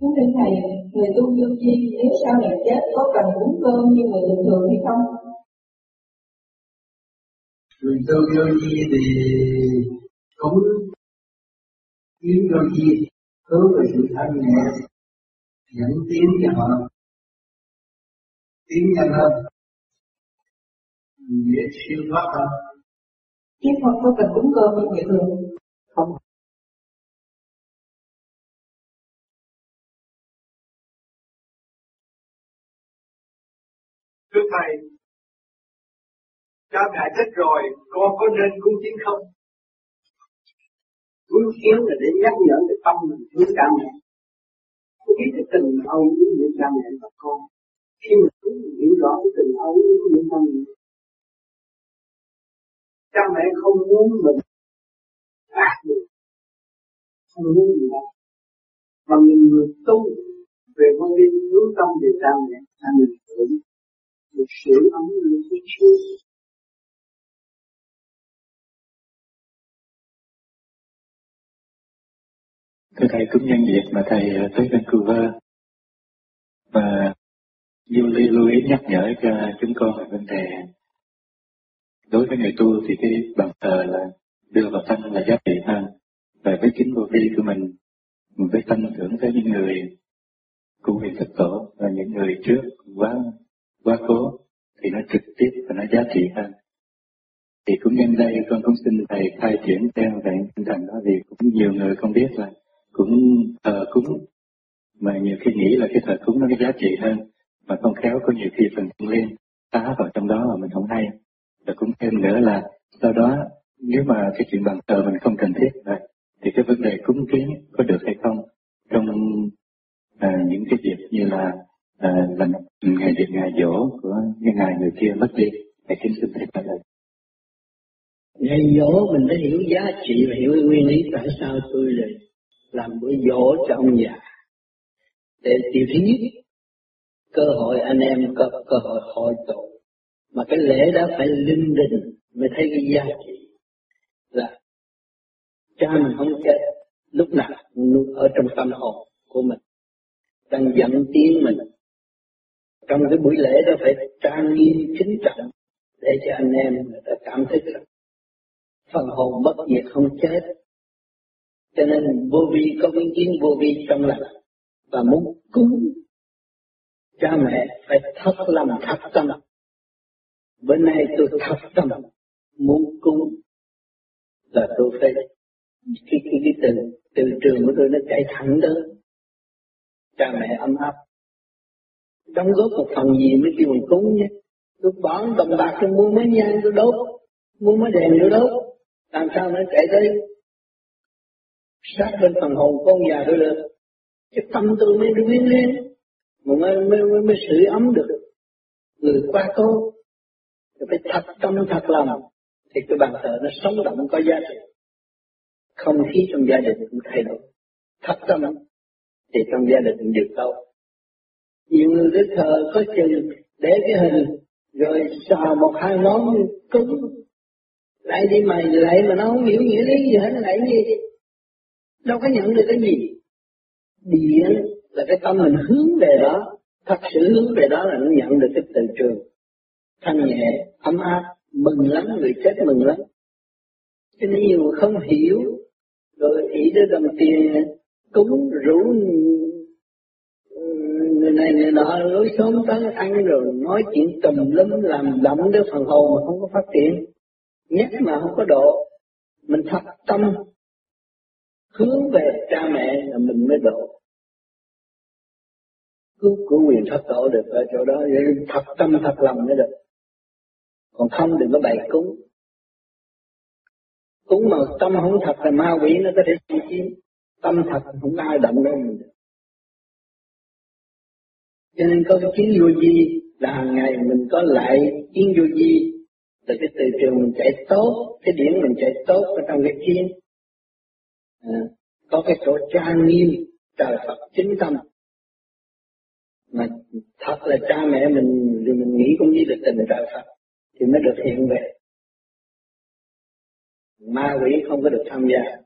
Kính thưa Thầy, người tu vô chi nếu sau lần chết có cần cúng cơm như người bình thường hay không? Người tu vô chi thì cúng kiếm vô chi hướng về sự thanh nhẹ dẫn tiến cho họ tiến nhanh hơn. Dễ siêu thoát hơn Chứ không có cần cúng cơm như người thường cha mẹ chết rồi, con có nên cung tiến không? cung kiến là để nhắc nhở cái tâm mình hướng cha mẹ. Có biết cái tình âu với những cha mẹ và con. Khi mình hiểu rõ cái tình âu với những cha mẹ. Cha mẹ không muốn mình ác được. Không muốn gì đâu. Mà mình ngược tu về con đi hướng tâm về cha mẹ, cha mình cũng được sự ấm được chút chúa. Thưa Thầy, cũng nhân dịp mà Thầy ờ, tới Vancouver. Và lưu, lưu ý nhắc nhở cho chúng con về vấn đề đối với người tu thì cái bàn thờ là đưa vào tâm là giá trị hơn. Và với chính vô vi của mình mình phải tâm thưởng tới những người cụ huyền thực tổ và những người trước quá quá cố thì nó trực tiếp và nó giá trị hơn. Thì cũng nhân đây con cũng xin thầy khai triển theo về tinh thần đó vì cũng nhiều người không biết là cũng thờ cúng. Mà nhiều khi nghĩ là cái thờ cúng nó có giá trị hơn. Mà không khéo có nhiều khi phần thiên liên tá vào trong đó mà mình không hay. Và cũng thêm nữa là sau đó nếu mà cái chuyện bàn thờ mình không cần thiết rồi thì cái vấn đề cúng kiến có được hay không trong à, những cái dịp như là ờ, à, là ngày dịp ngày dỗ của cái ngày người kia mất đi thì kính xin thầy trả lời ngày dỗ mình phải hiểu giá trị và hiểu nguyên lý tại sao tôi lại làm bữa dỗ cho ông già. Để tiêu thứ cơ hội anh em có cơ hội hội tụ. Mà cái lễ đó phải linh đình mới thấy cái giá trị. Là cha mình không chết, lúc nào ở trong tâm hồn của mình, đang dẫn tiến mình. Trong cái buổi lễ đó phải trang nghiêm chính trọng để cho anh em người ta cảm thấy rằng phần hồn bất diệt không chết cho nên vô vi, có nguyên kiến vô vi trong lòng và muốn cứu cha mẹ phải thật lòng thật tâm. Bữa nay tôi thật tâm, muốn cứu là tôi phải cái cái cái từ từ trường của tôi nó chạy thẳng đó. Cha mẹ ấm áp. Đóng góp một phần gì mới kêu mình cúng nhé. Tôi bỏ đồng bạc, tôi mua mấy nhang, tôi đốt, mua mấy đèn, tôi đốt. Làm sao nó chạy tới? Sát bên phần hồn con già tôi được cái tâm tôi mới nguyên lên mới, mới, mới, mới sưởi ấm được. Người qua cô phải thật tâm thật lòng thì cái bàn thờ nó sống động có giá trị. Không khí trong gia đình cũng thay đổi. Thật tâm thì trong gia đình được tốt. Nhiều người cái thờ có chừng để cái hình rồi xào một hai món cúng lại đi mày lại mà nó không hiểu nghĩa lý gì hết lại gì? Đâu có nhận được cái gì. Điện là cái tâm mình hướng về đó, thật sự hướng về đó là nó nhận được cái từ trường. Thanh nhẹ, ấm áp, mừng lắm, người chết mừng lắm. Cho nên nhiều người không hiểu, rồi ý tới đồng tiền, cúng rủ người này, người nọ, lối xóm tới ăn rồi nói chuyện tùm lum làm động đến phần hồn mà không có phát triển. Nhất mà không có độ, mình thật tâm hướng về cha mẹ là mình mới độ. Cứu của quyền thất tổ được ở chỗ đó thật tâm, thật lòng mới được. Còn không đừng có bày cúng. Cúng mà tâm không thật là ma quỷ nó có thể chi chiếm. Tâm thật không ai động đến mình được. Cho nên có cái kiến vô di là hàng ngày mình có lại kiến vô di. Là cái từ trường mình chạy tốt, cái điểm mình chạy tốt ở trong cái kiến Ừ. có cái chỗ trang nghiêm, trời Phật chính tâm. Mà thật là cha mẹ mình thì mình nghĩ cũng như là tình trời Phật, thì mới được hiện về. Ma quỷ không có được tham gia.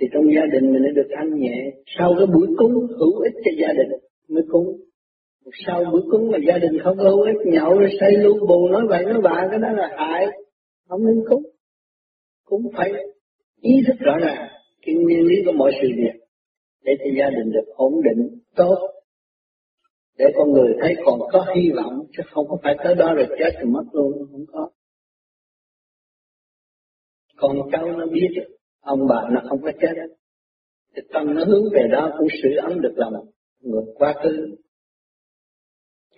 Thì trong gia đình mình đã được thanh nhẹ. Sau cái buổi cúng, hữu ích cho gia đình mới cúng. Sau buổi cúng mà gia đình không hữu ích, nhậu rồi say lu bù, nói vậy, nói bà cái đó là hại. Không nên cúng. Cũng phải ý thức rõ ràng cái nguyên lý của mọi sự việc. Để cho gia đình được ổn định, tốt. Để con người thấy còn có hy vọng, chứ không có phải tới đó rồi chết thì mất luôn, không có. Con cháu nó biết, ông bà nó không có chết. Thì tâm nó hướng về đó cũng xử ấm được lòng người quá khứ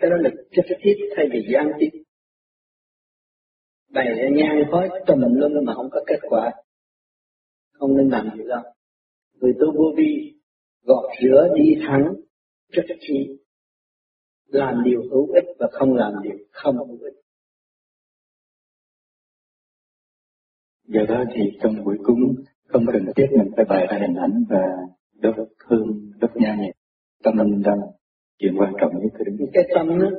cái đó là trực tiếp thay vì gián tiếp. Bày ra nhang khói tùm luôn mà không có kết quả không nên làm gì đâu. Người tu vô vi gọt rửa đi thẳng rất chi làm điều hữu ích và không làm điều không hữu ích. Do đó thì trong buổi cúng không cần thiết mình phải bày ra hình ảnh và đốt hương đốt nhang nhẹ tâm linh đó chuyện quan trọng nhất cái đứng cái tâm đó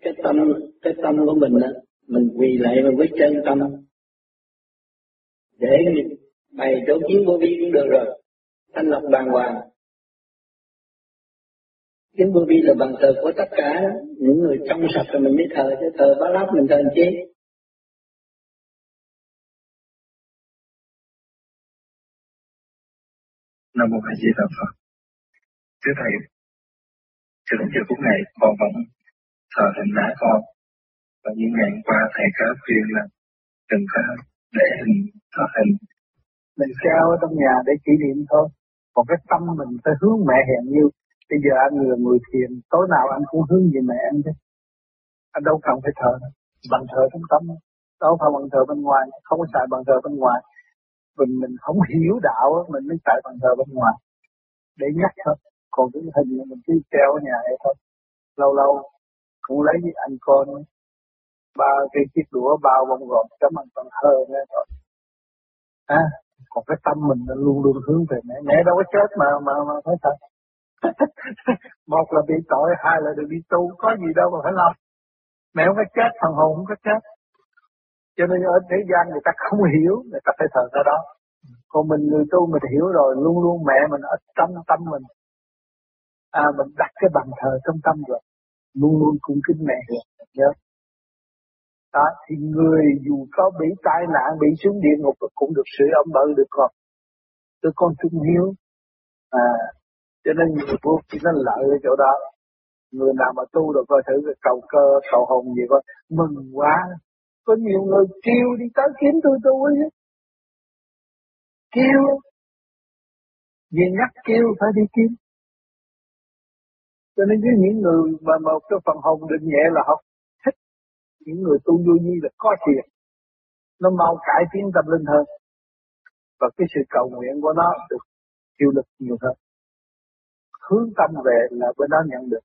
cái tâm cái tâm của mình đó mình quỳ lại mà với chân tâm. Để mình bày chỗ chiến vô vi cũng được rồi thanh lọc đàng hoàng kiến vô vi là bằng thờ của tất cả những người trong sạch rồi mình mới thờ chứ thờ bá láp mình thờ chi Nam Mô A Di Đà Phật. Thưa Thầy, cho đến giờ phút này con vẫn thờ hình đá con. Và những ngày qua Thầy có khuyên là đừng có để hình thờ hình. Mình treo ở trong nhà để kỷ niệm thôi. Còn cái tâm mình phải hướng mẹ hẹn như bây giờ anh là người thiền, tối nào anh cũng hướng về mẹ anh chứ. Anh đâu cần phải thờ. Bằng thờ trong tâm. Đâu phải bằng thờ bên ngoài. Không có xài bằng thờ bên ngoài. Mình mình không hiểu đạo mình mới xài bằng thờ bên ngoài. Để nhắc thôi. Còn cái hình mình cứ treo ở nhà ấy thôi. Lâu lâu cũng lấy với anh con ba cái chiếc đũa bao bông gòn cho ăn con thơ nghe thôi. À, còn cái tâm mình nó luôn luôn hướng về mẹ. Mẹ đâu có chết mà mà mà phải thật. Một là bị tội, hai là được đi tu. Có gì đâu mà phải lo. Mẹ không có chết, phần hồn không có chết. Cho nên ở thế gian người ta không hiểu, người ta phải thờ ra đó. Còn mình người tu mình hiểu rồi, luôn luôn mẹ mình ở trong tâm mình. À mình đặt cái bàn thờ trong tâm rồi. Luôn luôn cung kính mẹ. Được nhớ đó, thì người dù có bị tai nạn, bị xuống địa ngục cũng được sự ấm bự được con tôi con trung hiếu. À cho nên người vô thì nó lợi ở chỗ đó. Người nào mà tu được coi thử cầu cơ, cầu hồn gì coi, mừng quá. Có nhiều người kêu đi tới kiếm tôi tu ấy kêu. Vì nhắc kêu phải đi kiếm. Cho nên với những người mà một cái phần hồn định nhẹ là họ những người tu vô vi là có tiền. Nó mau cải tiến tâm linh hơn. Và cái sự cầu nguyện của nó được hiệu lực nhiều hơn. Hướng tâm về là bên đó nhận được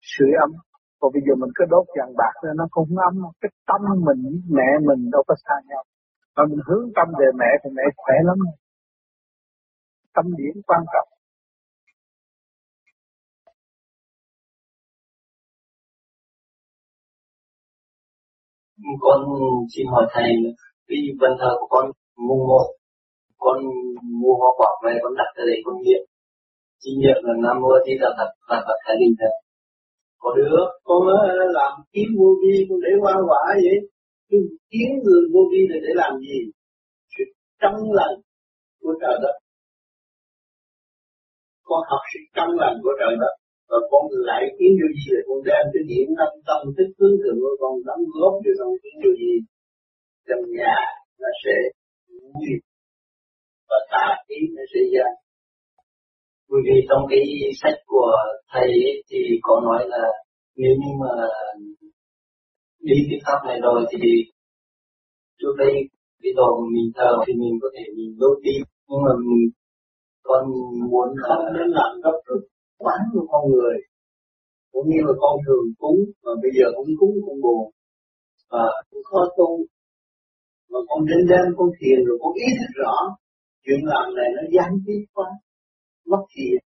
sự ấm còn bây giờ mình cứ đốt vàng bạc nên nó không ấm cái tâm mình, mẹ mình đâu có xa nhau. Mà mình hướng tâm về mẹ thì mẹ khỏe lắm. Tâm điểm quan trọng. Con xin hỏi thầy cái bàn thờ của con mùng một, con mua hoa quả về con đặt ở đây con niệm. Chỉ niệm là nam mô di đà phật và phật thái bình thật có được con ờ, làm kiếm vô vi con để hoa quả vậy? Kiếm người vô vi là để làm gì? Sự trong lành của trời đất. Con học sự trong lành của trời đất và con lại kiếm điều gì? Là con đem cái điểm tâm tâm thức hướng thượng của con đóng góp cho trong kiếm điều gì? Trong nhà nó sẽ vui. Và tà ý nó sẽ ra. Bởi vì trong cái sách của thầy ấy, thì có nói là nếu như mà đi cái pháp này rồi thì trước đây cái đồ mình thờ thì mình có thể mình đốt đi. Nhưng mà mình con muốn không nên làm gấp rút quán của con người, cũng như là con thường cúng, mà bây giờ cũng cúng cũng buồn, và cũng khó tu. Mà con đến đêm con thiền rồi con ý thức rõ, chuyện làm này nó gián tiếp quá, mất thiền.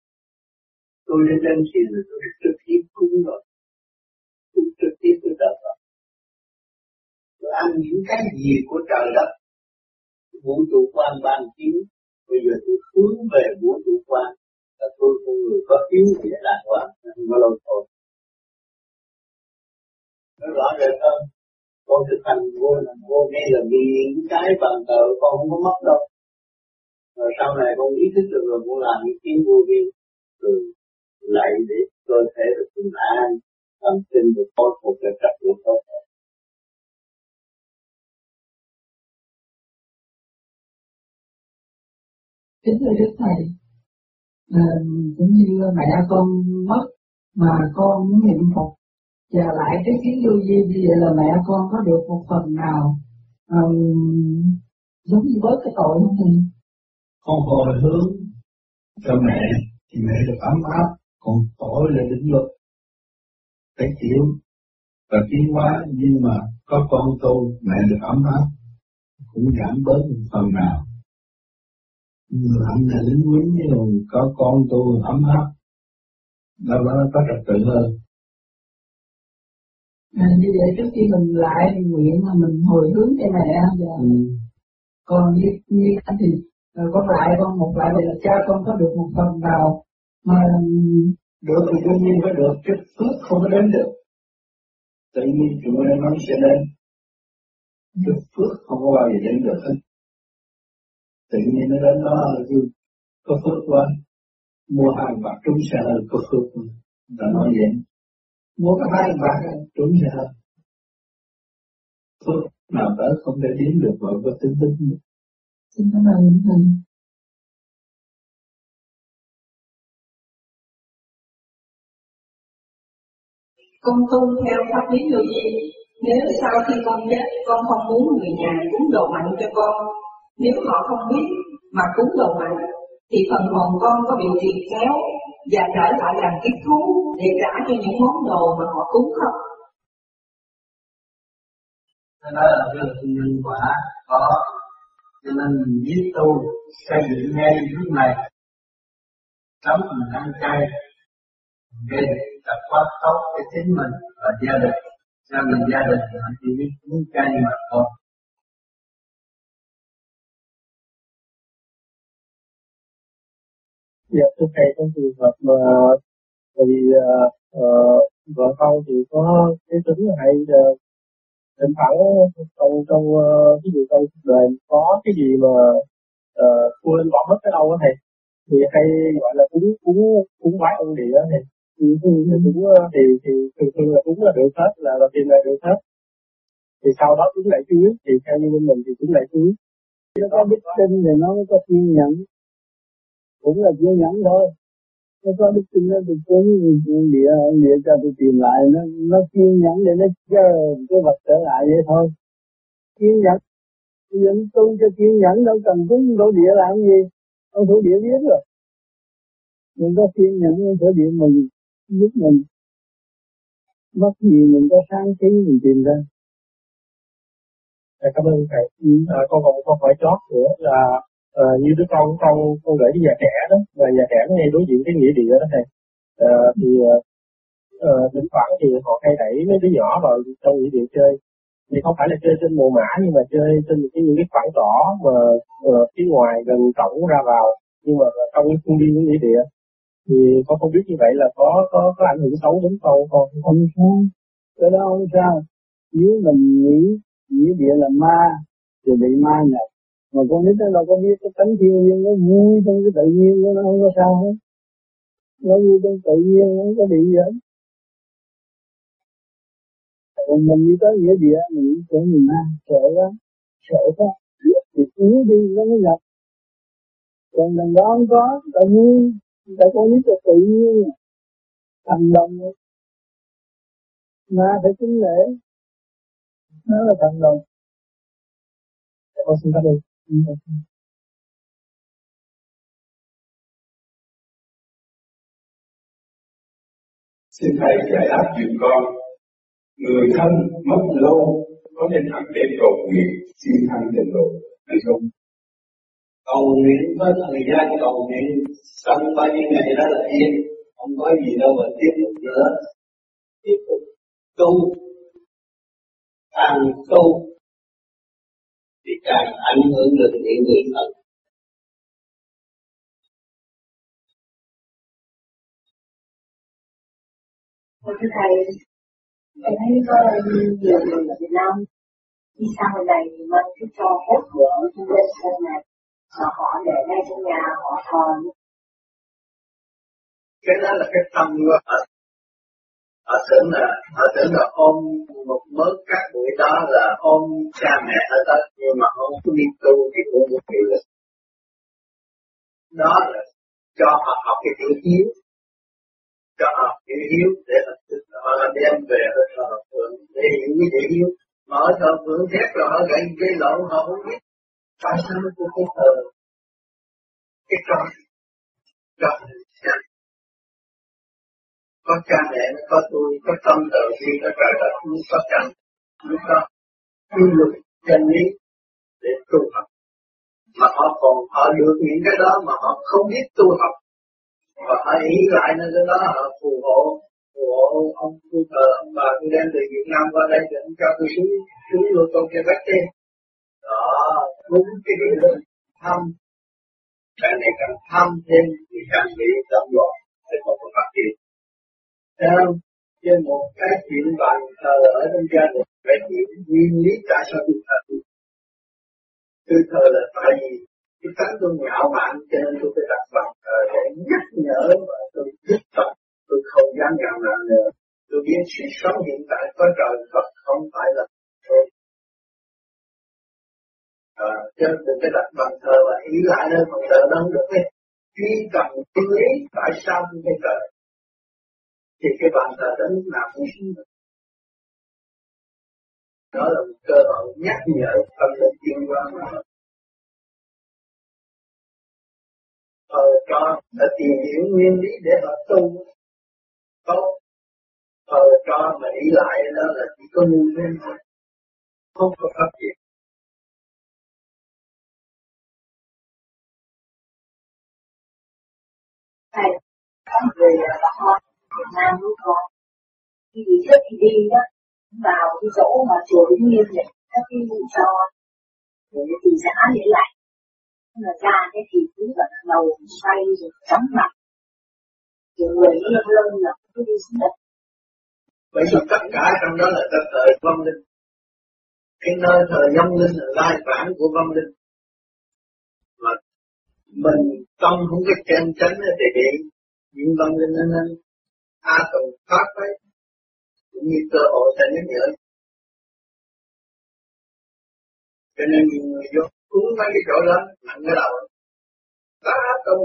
Tôi lên đêm thiền rồi tôi trực tiếp cúng rồi, cũng trực tiếp tôi trời rồi. Tôi ăn những cái gì của trời đất, vũ trụ quan ban chiếu bây giờ tôi hướng về vũ trụ quan là tôi con người có yếu địa đạt quá. Nên có lâu thôi? Nó rõ rệt hơn. Con thực hành vô là vô ngay là vì những cái bằng tờ con không có mất đâu. Rồi sau này con ý thức được rồi, con làm những kiến vô vi. Rồi lại để cơ thể được bình an tâm sinh được khôi phục được trật tự tốt kính thưa đức thầy Ờ, cũng như mẹ con mất mà con muốn niệm phật. Và lại cái kiến vô vi như vậy là mẹ con có được một phần nào um, giống như bớt cái tội không thầy con hồi hướng cho mẹ thì mẹ được ấm áp còn tội là định luật. Phải chịu và tiến hóa nhưng mà có con tu mẹ được ấm áp cũng giảm bớt một phần nào hạnh là lính quý nhưng có con tu ấm áp đâu đó có trật tự hơn. À, như vậy trước khi mình lại nguyện là mình hồi hướng cho mẹ và ừ. còn như như anh thì rồi con lại con một lại là cha con có được một phần nào mà được thì đương nhiên phải được chứ phước không có đến được. Tự nhiên chúng nó sẽ đến. Chứ phước không có bao giờ đến được hết tự nhiên nó đến đó là vui có phước quá. Mua hàng bạc trúng xe hơi có phước là nói vậy. Mua cái hai bạc trúng xe hơi. Phước nào tới không thể đến được và có tính tính. Xin cảm ơn thầy con tu theo pháp lý vi nếu sau khi con chết con không muốn người nhà cúng đồ mạnh cho con nếu họ không biết mà cúng đồ mạnh thì phần hồn con có bị trì kéo và trở lại làm kiếp thú để trả cho những món đồ mà họ cúng không? Đó là cái nhân quả có, cho nên mình biết tu, xây dựng ngay lúc này sống mình ăn chay để tập quát tốt cái chính mình và gia đình gia đình gia đình thì chỉ biết muốn chay mà thôi Dạ, trước đây trong trường hợp mà vì uh, vợ con thì có cái tính là hay uh, thỉnh thoảng trong trong uh, ví dụ trong cuộc đời có cái gì mà uh, quên bỏ mất cái đâu đó thầy thì hay gọi là cúng cúng cúng bái ông địa thì thì cúng thì thì thường thường là cúng là được hết là là tiền này được hết. Thì sau đó cúng lại chuối thì theo như bên mình thì cúng lại chuối nó có biết tin thì nó mới có kiên nhẫn cũng là kiên nhẫn thôi. Nó có đức tin nó tôi cúng địa địa cho tôi tìm lại nó nó kiên nhẫn để nó chờ cái vật trở lại vậy thôi. Kiên nhẫn. Giờ tu cho kiên nhẫn đâu cần cúng đổ địa làm gì. Ông thổ địa biết rồi. Mình có kiên nhẫn ông thổ địa mình giúp mình. Mất gì mình có sáng trí mình tìm ra. Dạ, cảm ơn thầy. Ừ. À, con còn một câu hỏi chót nữa là à, như đứa con con con gửi đi nhà trẻ đó. Và nhà trẻ nó hay đối diện cái nghĩa địa đó thầy. À, thì à, thỉnh thoảng thì họ hay đẩy mấy đứa nhỏ vào trong nghĩa địa chơi. Thì không phải là chơi trên mồ mã nhưng mà chơi trên cái những cái khoảng cỏ mà uh, phía ngoài gần cổng ra vào nhưng mà trong cái khuôn viên của nghĩa địa. Thì con không biết như vậy là có có có ảnh hưởng xấu đến con con không sao cái đó không sao. Nếu mình nghĩ nghĩa địa là ma thì bị ma nhập mà con nít nó đâu có biết cái tánh thiên nhiên, nó vui trong cái tự nhiên nó, không có sao hết. Nó vui trong tự nhiên nó không có bị gì hết. Còn mình đi tới nghĩa địa, mình đi chỗ mình ăn sợ quá sợ quá. Thì yếu đi, nó mới nhập. Còn đằng đó không có, ta vui. Ta con nít là tự nhiên. Thành đồng ma phải kính lễ. Nó là thành đồng con xin cảm ơn Xin Thầy giải đáp dùm con, người thân mất lâu có nên hàng đêm cầu nguyện xin thăng tịnh độ hay không? Cầu nguyện với thời gian cầu nguyện xong bao nhiêu ngày đó là yên, không có gì đâu mà tiếp tục nữa. Tiếp tục tu, càng tu càng ảnh hưởng được những người thân thưa thầy em thấy có nhiều người ở Việt Nam đi sang bên này mang cái cho cốt của trung tâm sơn này. Mà họ để ngay trong nhà họ thờ. Cái đó là cái tâm của họ tưởng là họ tưởng là ôm một mớ các buổi đó là ôm cha mẹ ở đó, nhưng mà ông cứ đi tu thì cũng một kiểu là đó là cho họ học cái chữ hiếu. Cho họ chữ hiếu để họ đem về họ thờ phượng để hiểu cái chữ hiếu. Mà ở thờ phượng thét rồi họ gây gây lộn họ không biết tại sao nó cũng không thờ. Cái con con có cha mẹ, có tôi, có tâm tự khi có trời đất cũng có cảnh lúc có quy luật chân lý để tu học. Mà họ còn, họ được những cái đó mà họ không biết tu học. Và họ ý lại nên cái đó họ phù hộ phù hộ ông tu thờ, ông bà tôi đem từ Việt Nam qua đây để ông cho tôi xuống xuống luôn con cái bách trên đó, đúng cái điều đó. Thăm. Cái này càng thăm thêm thì càng bị tâm loạn để không có phát triển. Thấy không? Trên một cái chuyện bàn thờ ở trong gia đình phải hiểu nguyên lý tại sao tôi thờ tôi. Tôi thờ là tại vì cái tánh tôi ngạo mạn cho nên tôi phải đặt bàn thờ để nhắc nhở và tôi tiếp tục tôi không dám ngạo mạn nữa. Tôi biết sự sống hiện tại có trời Phật không phải là tôi. À, cho nên đừng có đặt bàn thờ và ý lại nơi bàn thờ đó không được hết. Truy cầm nguyên lý tại sao tôi phải trời thì cái bàn thờ đến lúc nào cũng xuống được. Đó là một cơ hội nhắc nhở tâm linh tiên qua mà Thờ cho đã tìm hiểu nguyên lý để họ tu tốt. Thờ cho mà ý lại đó là chỉ có ngu lên thôi. Không có phát triển. Thầy, có người Việt Nam lúc con khi đi trước thì đi đó vào cái chỗ mà chùa Vĩnh Nghiêm này các cái vụ cho để thì xã để lại nhưng mà ra cái thì cứ là đầu xoay rồi chóng mặt rồi người nó lông lông là cứ đi xuống đất bởi vì tất cả trong đó là tất cả vong linh. Cái nơi thờ nhân linh là lai bản của vong linh. Mà mình tâm không có chân chánh thì bị những vong linh nên tha tù phát đấy. Cũng như cơ hội sẽ nhắc nhở cho nên nhiều người vô cúng mấy cái chỗ lớn, nặng cái đầu. Phá tu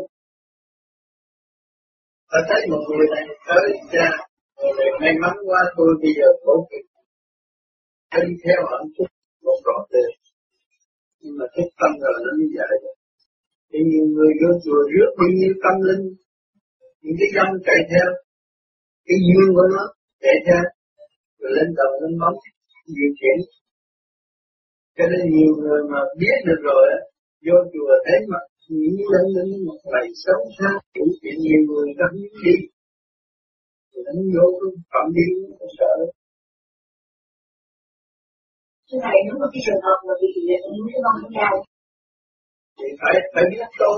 ta thấy một người này tới cha, người này may mắn quá, tôi bây giờ khổ cực. Thân theo hạnh phúc một đoạn tiền nhưng mà thích tâm rồi nó như vậy. Thì nhiều người vô chùa rước bao nhiêu tâm linh, những cái dân chạy theo cái duyên của nó để ra rồi lên đầu lên bóng điều khiển. Cho nên nhiều người mà biết được rồi á vô chùa thấy mặt những lên lên một ngày xấu xa chủ chuyện nhiều người ta không đi. Thì nó vô cũng phạm đi nó sợ Thưa Thầy, nếu mà cái trường hợp mà bị những cái con trai thì phải phải biết tu.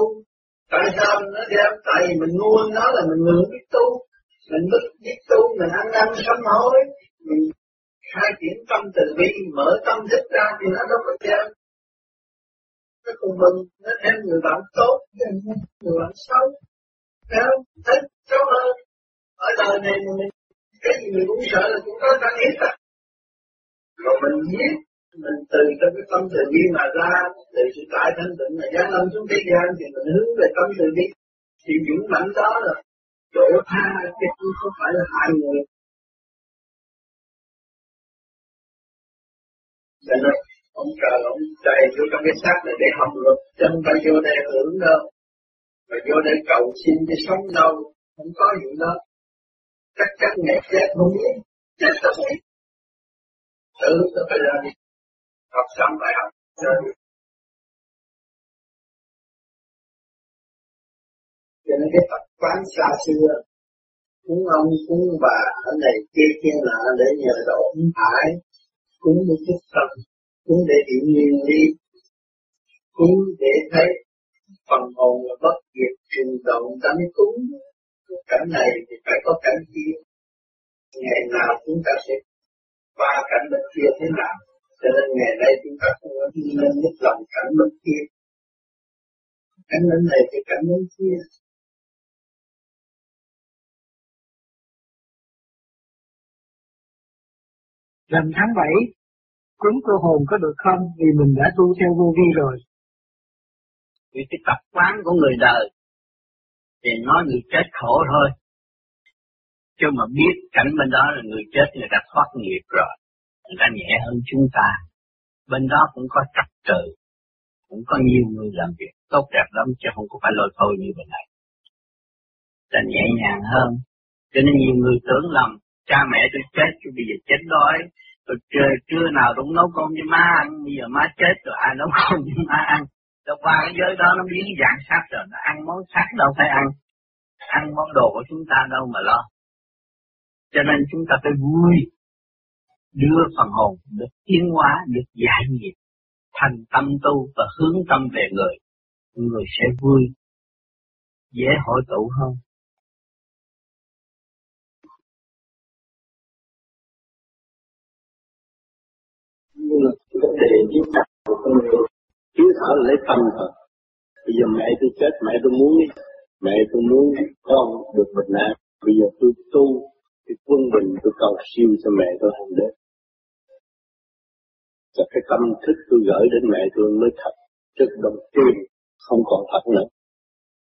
Tại sao nó đem tại vì mình nuôi nó là mình người biết tu mình biết biết tu mình ăn năn, sám hối. Mình khai triển tâm từ bi, mở tâm thức ra thì nó đâu có chơi nó cùng mừng vâng, nó thêm người bạn tốt người bạn xấu. Nếu thích, xấu hơn. Ở đời này mình cái gì mình cũng sợ là cũng có đáng ít à mà mình biết mình từ trong cái tâm từ bi mà ra, từ sự tại thanh tịnh mà giáng lâm xuống thế gian thì mình hướng về tâm từ bi. Thì dũng mạnh đó là chỗ tha chứ không phải là hại người. Cho nên, ông trời, ông chạy vô trong cái xác này để học luật chân phải vô đây hưởng đâu. Và vô đây cầu xin để sống đâu, không có gì đó chắc chắn ngày chết không biết. Chết không biết tự tự phải ra đi học xong bài học, cho nên cái tập quán xa xưa. Cúng ông, cúng bà ở này kia kia là để nhờ độ ứng thải cúng một chút tâm cúng để hiểu nguyên lý cúng để thấy phần hồn là bất diệt trình độ ta mới cúng. Cảnh này thì phải có cảnh kia. Ngày nào chúng ta sẽ qua cảnh bên kia thế nào? Cho nên ngày nay chúng ta không có đi lên nhất lòng cảnh bên kia. Cảnh bên này thì cảnh bên kia. Rằm tháng 7, cúng cơ hồn có được không? Vì mình đã tu theo vô vi rồi. Vì cái tập quán của người đời thì nói người chết khổ thôi. Chứ mà biết cảnh bên đó là người chết người ta thoát nghiệp rồi. Người ta nhẹ hơn chúng ta. Bên đó cũng có trật tự. Cũng có nhiều người làm việc tốt đẹp lắm chứ không có phải lôi thôi như bên này. Ta nhẹ nhàng hơn. Cho nên nhiều người tưởng lầm cha mẹ tôi chết tôi bây giờ chết đói. Tôi trưa, trưa nào cũng nấu cơm cho má ăn bây giờ má chết rồi ai nấu cơm cho má ăn? Đâu qua cái giới đó nó biến dạng xác rồi nó ăn món xác đâu phải ăn. Ăn món đồ của chúng ta đâu mà lo. Cho nên chúng ta phải vui đưa phần hồn được tiến hóa được giải nghiệp thành tâm tu và hướng tâm về người. Người sẽ vui dễ hội tụ hơn. Vấn đề chiến tập của con người. Cứ thở lấy tâm thôi bây giờ mẹ tôi chết, mẹ tôi muốn mẹ tôi muốn con được bình an. Bây giờ tôi tu thì quân bình tôi cầu siêu cho mẹ tôi hành đến và cái tâm thức tôi gửi đến mẹ tôi mới thật. Chất đồng tiền, không còn thật nữa.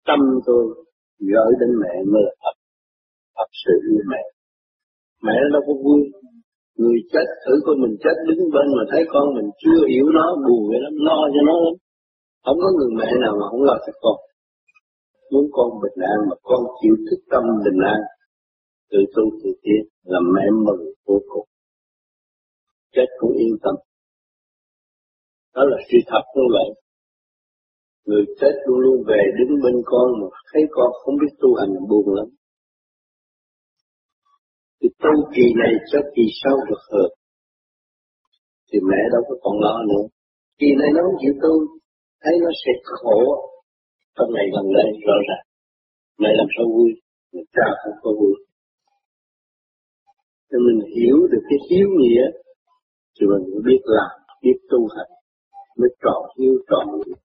Tâm tôi gửi đến mẹ mới là thật. Thật sự như mẹ. Mẹ nó đâu có vui người chết thử coi mình chết, đứng bên mà thấy con mình chưa hiểu nó, buồn vậy lắm, lo cho nó lắm. Không có người mẹ nào mà không lo cho con. Muốn con bình an mà con chịu thức tâm bình an, tự tu tự tiến là mẹ mừng vô cùng. Chết cũng yên tâm. Đó là sự thật như vậy người chết luôn luôn về đứng bên con mà thấy con không biết tu hành buồn lắm thì tu kỳ này cho kỳ sau được hợp thì mẹ đâu có còn lo nữa. Kỳ này nó không chịu tu, thấy nó sẽ khổ. Trong ngày gần đây, rõ ràng, mẹ làm sao vui? Người cha cũng có vui. Thì mình hiểu được cái hiếu nghĩa, thì mình mới biết làm, biết tu hành, mới trọn hiếu, trọn nghĩa.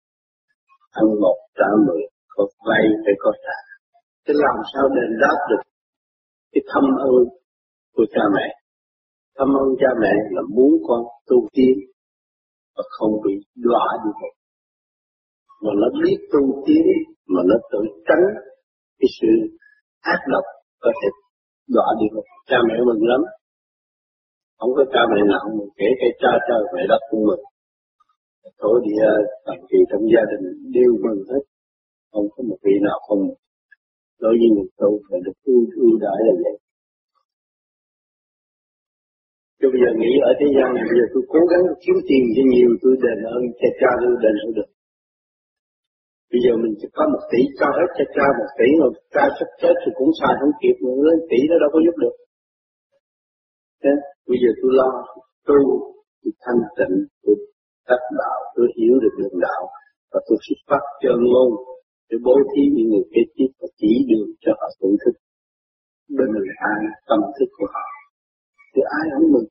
Ăn một, trả mười, có vay phải có trả. Thế làm sao đền đáp được cái thâm ơn của cha mẹ. Cảm ơn cha mẹ là muốn con tu tiến và không bị đọa đi một. Mà nó biết tu tiến mà nó tự tránh cái sự ác độc có thể đọa đi một. Cha mẹ mừng lắm. Không có cha mẹ nào mà kể cái cha cha mẹ đất của mình, Thổ địa thành kỳ trong gia đình đều mừng hết. Không có một vị nào không mừng. Đối với người tu phải được ưu ưu đãi là vậy. Tôi bây giờ nghĩ ở thế gian này, bây giờ tôi cố gắng kiếm tiền cho nhiều, tôi đền ơn cha cha tôi đền sao được. Bây giờ mình chỉ có một tỷ cho hết cha cha một tỷ rồi cha sắp chết thì cũng xài không kịp nữa, lên tỷ nó đâu có giúp được. Thế, bây giờ tôi lo tu, tôi thanh tịnh, tôi tách đạo, tôi hiểu được đường đạo và tôi xuất phát chân ngôn để bố thí những người kế tiếp và chỉ đường cho họ tự thức bên người an tâm thức của họ thì ai không mừng.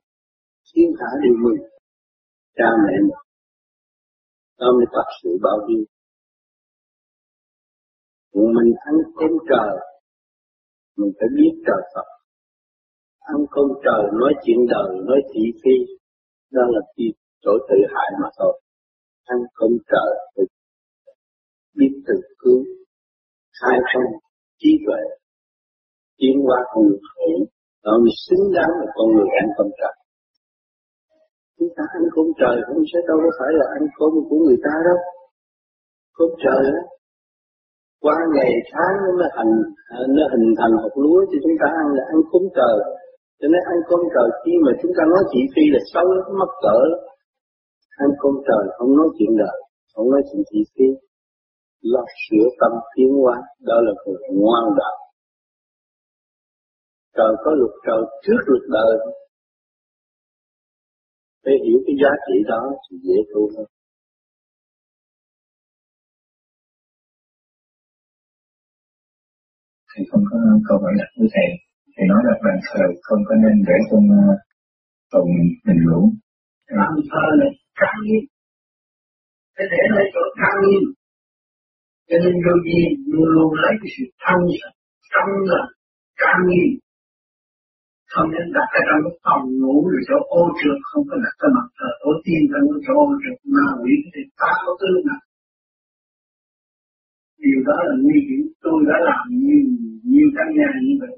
Thiên hạ đều mừng. Cha mẹ mừng. Đó mới thật sự bao nhiêu. Mình ăn cơm trời, mình phải biết trời Phật. Ăn cơm trời, nói chuyện đời, nói thị phi, đó là chuyện chỗ tự hại mà thôi. Ăn cơm trời thì biết tự cứu. Khai thông trí tuệ, tiến qua cùng người đó mới xứng đáng là con người ăn cơm trời chúng ta ăn cơm trời không sẽ đâu có phải là ăn cơm của người ta đâu. Cơm trời đó qua ngày tháng nó thành à, nó hình thành hột lúa cho chúng ta ăn là ăn cơm trời. Cho nên ăn cơm trời khi mà chúng ta nói chỉ phi là xấu lắm mất cỡ. Ăn cơm trời không nói chuyện đời, không nói chuyện chỉ phi. Lo sửa tâm tiến hóa, đó là người ngoan đạo trời có luật trời trước luật đời. Để hiểu cái giá trị đó thì dễ tu hơn. Thầy không có câu hỏi đặt với thầy. Thì nói là bàn thờ không có nên để trong phòng hình lũ. Bàn thờ là trang nghiêm cái để lại chỗ trang nghiêm cho nên vô gì luôn luôn lấy cái sự thanh trong là trang nghiêm không nên đặt ở trong cái phòng ngủ rồi chỗ ô trường không có đặt cái mặt thờ tổ tiên trong cái chỗ ô trường ma quỷ thì ta có tư nào. Điều đó là nguy hiểm. Tôi đã làm nhiều nhiều căn nhà như vậy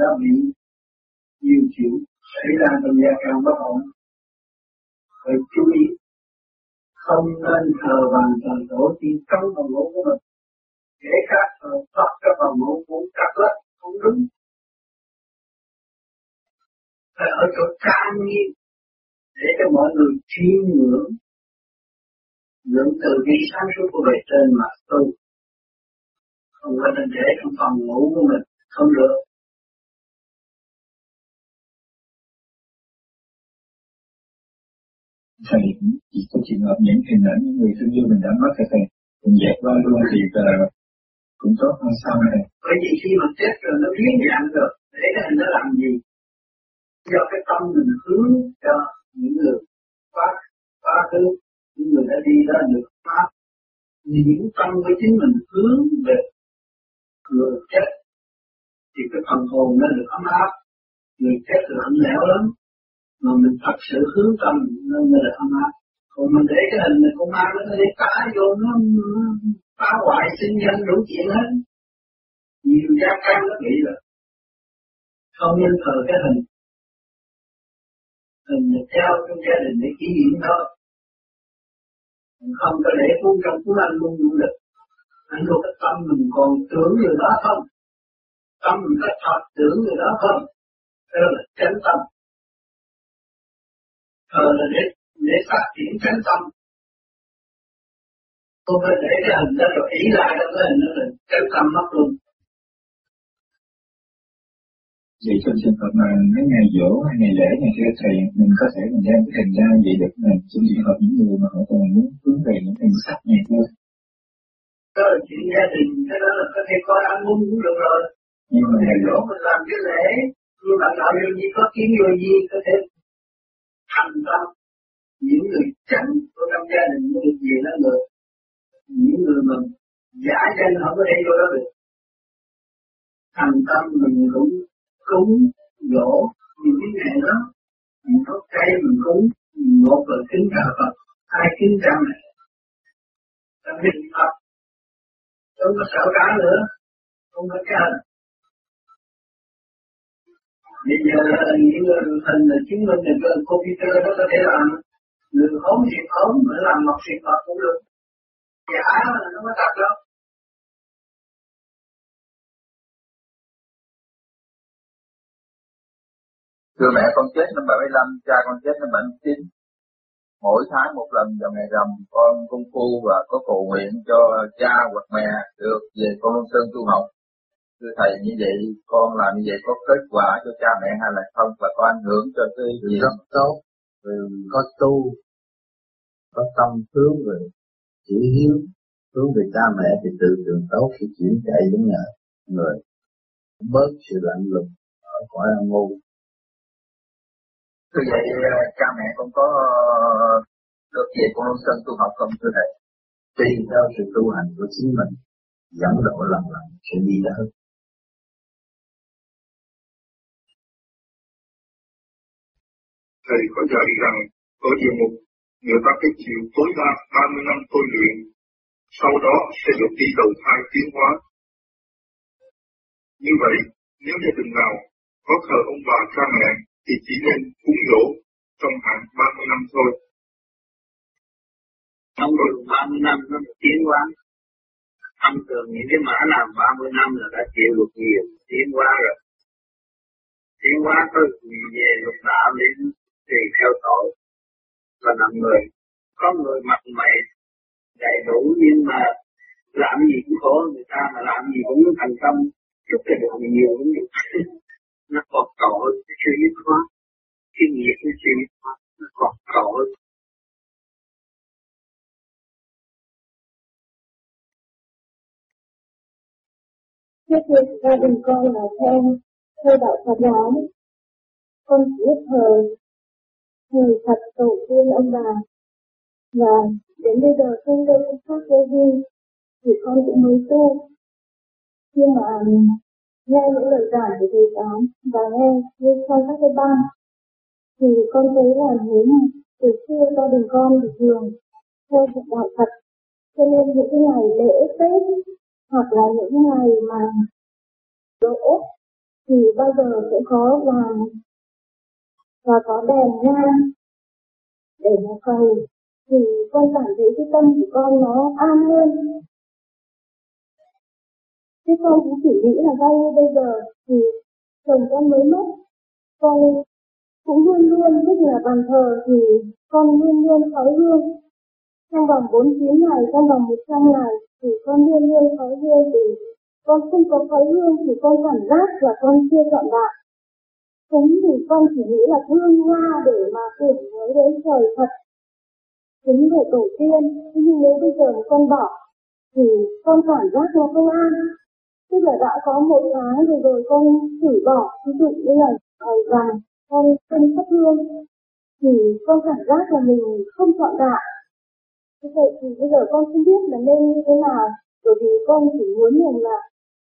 đã bị nhiều chuyện xảy ra trong gia can bất ổn. Phải chú ý, không nên thờ bằng thờ tổ tiên trong phòng ngủ của mình. Kể cả thờ Phật trong phòng ngủ cũng cắt lắm không đúng phải ở chỗ trang nghiêm để cho mọi người chiêm ngưỡng ngưỡng từ bi sáng suốt của bề trên mà tu. Không có nên để trong phòng ngủ của mình không được. Thầy chỉ có trường hợp những hình ảnh những người thương yêu mình đã mất rồi thầy mình dẹp qua luôn thì uh, cũng tốt hơn sau này bởi vì khi mà chết rồi nó biến dạng rồi để cái hình nó làm gì do cái tâm mình hướng cho những người quá quá khứ những người đã đi ra được pháp những tâm của chính mình hướng về người chết, thì cái phần hồn nó được ấm áp. Người chết là lạnh lẽo lắm, mà mình thật sự hướng tâm nên mới là ấm áp. Còn mình để cái hình này, con ma nó để phá vô, nó phá hoại sinh nhân đủ chuyện hết. Nhiều gia căn nó bị rồi không nên thờ cái hình mình theo trong gia đình để kỷ niệm thôi không có để cuốn trong cuốn anh luôn cũng được. Anh có cái tâm mình còn tưởng người đó không? Tâm mình có thật tưởng người đó không? Đó là chánh tâm. Thờ là để để phát triển chánh tâm. Không phải để cái hình đó rồi ý lại đó cái hình đó là chánh tâm mất luôn. Vậy trong trường hợp mà mấy ngày dỗ hay ngày lễ ngày kia thầy mình có thể mình đem cái hình ra vậy được mình trong trường hợp những người mà họ còn muốn hướng về những hình sắc này thôi. Đó là chuyện gia đình, cái đó là có thể coi ăn uống cũng được rồi. Nhưng mà ngày dỗ mình làm cái lễ, như bạn đạo vô gì có kiến vô gì có thể thành tâm những người chánh của trong gia đình mới được gì đó người những người mà giả danh không có thể vô đó được thành tâm mình cũng cúng dỗ những cái ngày đó. Mình có cây mình cúng, mình một là kính trả Phật. Hai kính trả mẹ? Trong cái Phật. Không có sợ cả nữa. Không có cái hành bây giờ là những người thành là chứng minh được cái computer nó có thể làm. Người ốm thì ốm mà làm một thì Phật cũng được. Giả mà nó có thật đâu. Thưa mẹ con chết năm 75, cha con chết năm 79. Mỗi tháng một lần vào ngày rằm con công phu và có cầu nguyện cho cha hoặc mẹ được về con Long Sơn tu học. Thưa thầy như vậy con làm như vậy có kết quả cho cha mẹ hay là không và có ảnh hưởng cho cái gì? Rất tốt. Vì có tu, có tâm hướng về chỉ hiếu hướng về cha mẹ thì từ trường tốt sẽ chuyển chạy đến nhà người bớt sự lạnh lùng ở cõi âm mưu Thưa vậy ờ, cha mẹ con có được về con Sơn tu học không thưa thầy? Tùy theo sự tu hành của chính mình, dẫn độ lần lần sẽ đi tới. Thầy có dạy rằng ở địa mục người ta phải chịu tối đa 30 năm tôi luyện, sau đó sẽ được đi đầu thai tiến hóa. Như vậy, nếu gia đình nào có thờ ông bà cha mẹ thì chỉ nên cúng dỗ trong hạn 30 năm thôi. Trong vòng 30 năm nó được tiến hóa. Thông thường những cái mã làm 30 năm là đã chịu được nhiều, tiến hóa rồi. Tiến hóa tới về lục đạo đến tùy theo tội và làm người. Có người mặt mày đầy đủ nhưng mà làm gì cũng khổ người ta mà làm gì cũng thành công chút cái được nhiều cũng được nó còn tội cái sự nhất hóa cái nghiệp cái sự nhất hóa nó còn tội Trước thì gia đình con là thêm theo đạo Phật giáo, con chỉ biết thờ, thờ Phật tổ tiên ông bà, và đến bây giờ không đâu pháp vô vi, thì con cũng mới tu. Nhưng mà nghe những lời giảng của thầy giáo và nghe như trong các cái ban thì con thấy là nếu mà từ xưa gia đình con thì thường theo Phật đạo Phật, cho nên những cái ngày lễ Tết hoặc là những ngày mà đỗ thì bao giờ sẽ có vàng và có đèn nhang để mà cầu. Thì con cảm thấy cái tâm của con nó an hơn. Thế con cũng chỉ nghĩ là ngay bây giờ thì chồng con mới mất. Con cũng luôn luôn tức là bàn thờ thì con luôn luôn khói hương. Trong vòng 49 ngày, trong vòng 100 ngày thì con luôn luôn khói hương thì con không có khói hương thì con cảm giác là con chưa chọn đạo cũng thì con chỉ nghĩ là hương hoa để mà tưởng nhớ đến trời Phật chính về tổ tiên nhưng nếu bây giờ con bỏ thì con cảm giác nó không an tức là đã có một tháng rồi rồi con thử bỏ ví dụ như là thời vàng con không thắp hương thì con cảm giác là mình không chọn đạo thế vậy thì bây giờ con không biết là nên như thế nào bởi vì con chỉ muốn rằng là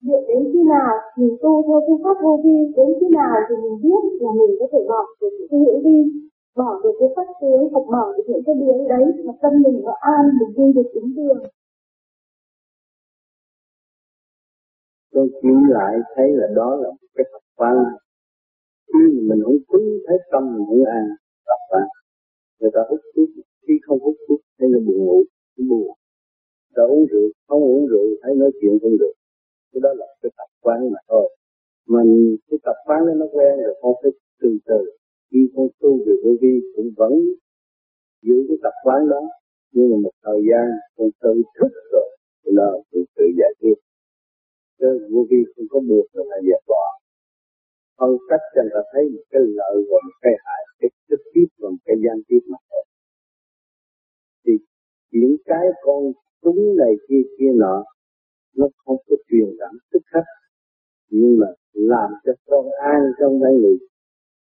Việc đến khi nào mình tu theo phương pháp vô vi, đến khi nào thì mình biết là mình có thể bỏ được những cái hiểu đi, bỏ được cái phát tướng hoặc bỏ được những cái biến đấy mà tâm mình nó an, mình đi được đúng đường. Tôi chiếu lại thấy là đó là cái tập quan khi mình không quý thấy tâm mình không an tập quan người ta hút thuốc, khi không hút thuốc, thấy nó buồn ngủ, nó buồn. Ta uống rượu, không uống rượu, thấy nói chuyện không được. Cái đó là cái tập quán mà thôi. Mình, cái tập quán đó nó quen rồi con phải từ từ. Khi con tu về vô vi cũng vẫn giữ cái tập quán đó. Nhưng mà một thời gian, con tự thức rồi, thì là tự tự giải quyết chứ vô vi không có buộc là phải dẹp bỏ. Phân cách cho người ta thấy một cái lợi và một cái hại, cái trực tiếp và một cái gian tiếp mà thôi. Thì những cái con túng này kia kia nọ, nó không có truyền cảm tức khắc nhưng mà làm cho con an trong cái người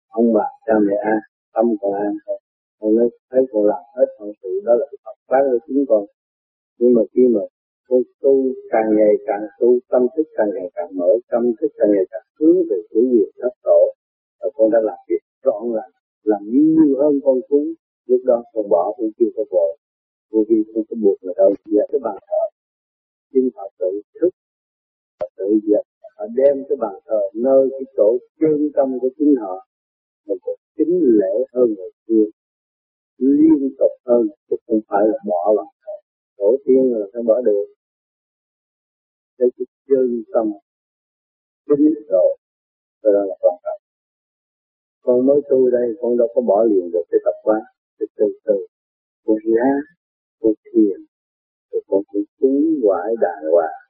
ông bà, cha mẹ an, tâm con an thôi. Con nói, thấy con làm hết mọi sự đó là Phật pháp của chúng con. Nhưng mà khi mà con tu càng ngày càng tu, tâm thức càng ngày càng mở, tâm thức càng ngày càng hướng về chủ quyền thất tổ. Và con đã làm việc trọn lành, làm nhiều hơn con cúng lúc đó con bỏ cũng chưa có vội vô vi không có buộc người đâu. Và cái bàn thờ chính họ tự thức họ tự dẹp họ đem cái bàn thờ nơi cái chỗ chân tâm của chính họ, một cuộc chính lễ hơn người kia, liên tục hơn. Chứ không phải là bỏ bàn thờ. Tổ tiên là phải bỏ được để cái chân tâm kính độ đó là quan trọng. Con mới tu đây, con đâu có bỏ liền được cái tập quán từ từ từ con ra con thiền, rồi con cũng cúng quải đàng hoàng.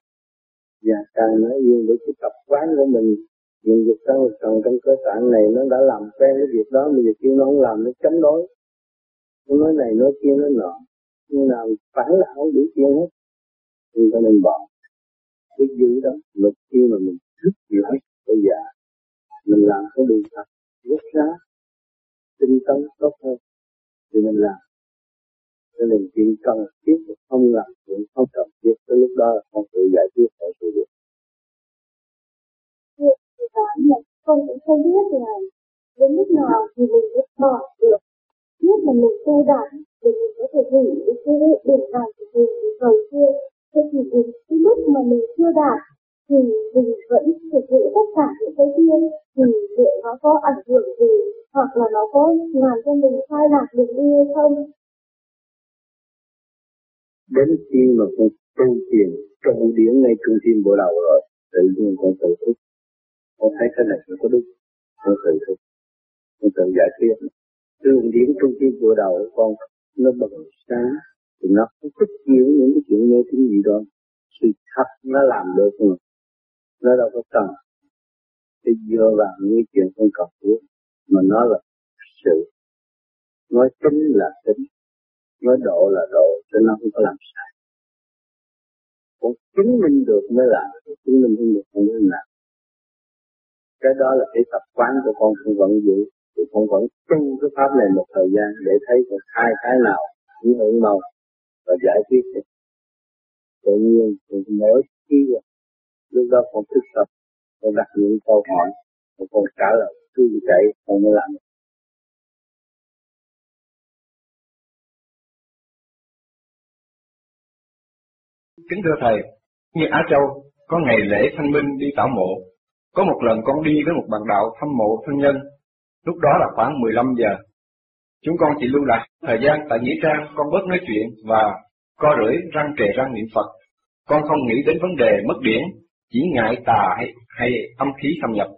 Và càng nói yên với cái tập quán của mình những việc trong trong trong cơ tạng này nó đã làm quen cái việc đó, mà giờ kêu nó không làm, nó chống đối. Nó nói này, nói kia, nói nọ. Nhưng nào phản là không đủ tiền hết, thì ta nên bỏ cái dữ đó mà khi mà mình thức lại bây giờ mình làm không đường thật rút giá, tinh tấn tốt hơn thì mình làm. Cho nên chuyện cần thiết không làm cũng không cần thiết tới lúc đó là không tự giải quyết mọi sự việc. Con cũng không biết là đến lúc nào thì mình mới bỏ được. Biết là mình tu đạt để mình có thể hủy cái cái điểm này thì mình cầu kia thế thì đến cái lúc mà mình chưa đạt thì mình vẫn thực vụ tất cả những cái kia thì liệu nó có ảnh hưởng gì, hoặc là nó có làm cho mình sai lạc được đi hay không? Đến khi mà con tu thiền trụ điển ngay trung tâm bộ đầu rồi, tự nhiên con tự thức. Con thấy cái này không có đúng, con tự thức. Con tự giải quyết. Trường điển trung tâm bộ đầu con, nó bừng sáng thì nó không thích chịu những cái chuyện mê tín gì đâu, sự thật nó làm được mà. Nó đâu có cần. Cái dơ vào những chuyện không cần thiết mà nó là sự. Nói tính là tính. Nói độ là độ cho nó không có làm sai. Còn chứng minh được mới làm chứng minh không được không nên làm cái đó là cái tập quán của con không vẫn giữ, thì con vẫn tu cái pháp này một thời gian để thấy được hai cái nào ảnh hưởng màu và giải quyết được tự nhiên thì mỗi khi lúc đó con thức tập con đặt những câu hỏi và con trả lời cứ chạy con mới làm Kính thưa Thầy, như Á Châu, có ngày lễ thanh minh đi tảo mộ. Có một lần con đi với một bạn đạo thăm mộ thân nhân, lúc đó là khoảng 15 giờ. Chúng con chỉ lưu lại thời gian tại Nghĩa Trang con bớt nói chuyện và co rưỡi răng trề răng niệm Phật. Con không nghĩ đến vấn đề mất điển, chỉ ngại tà hay, hay âm khí xâm nhập.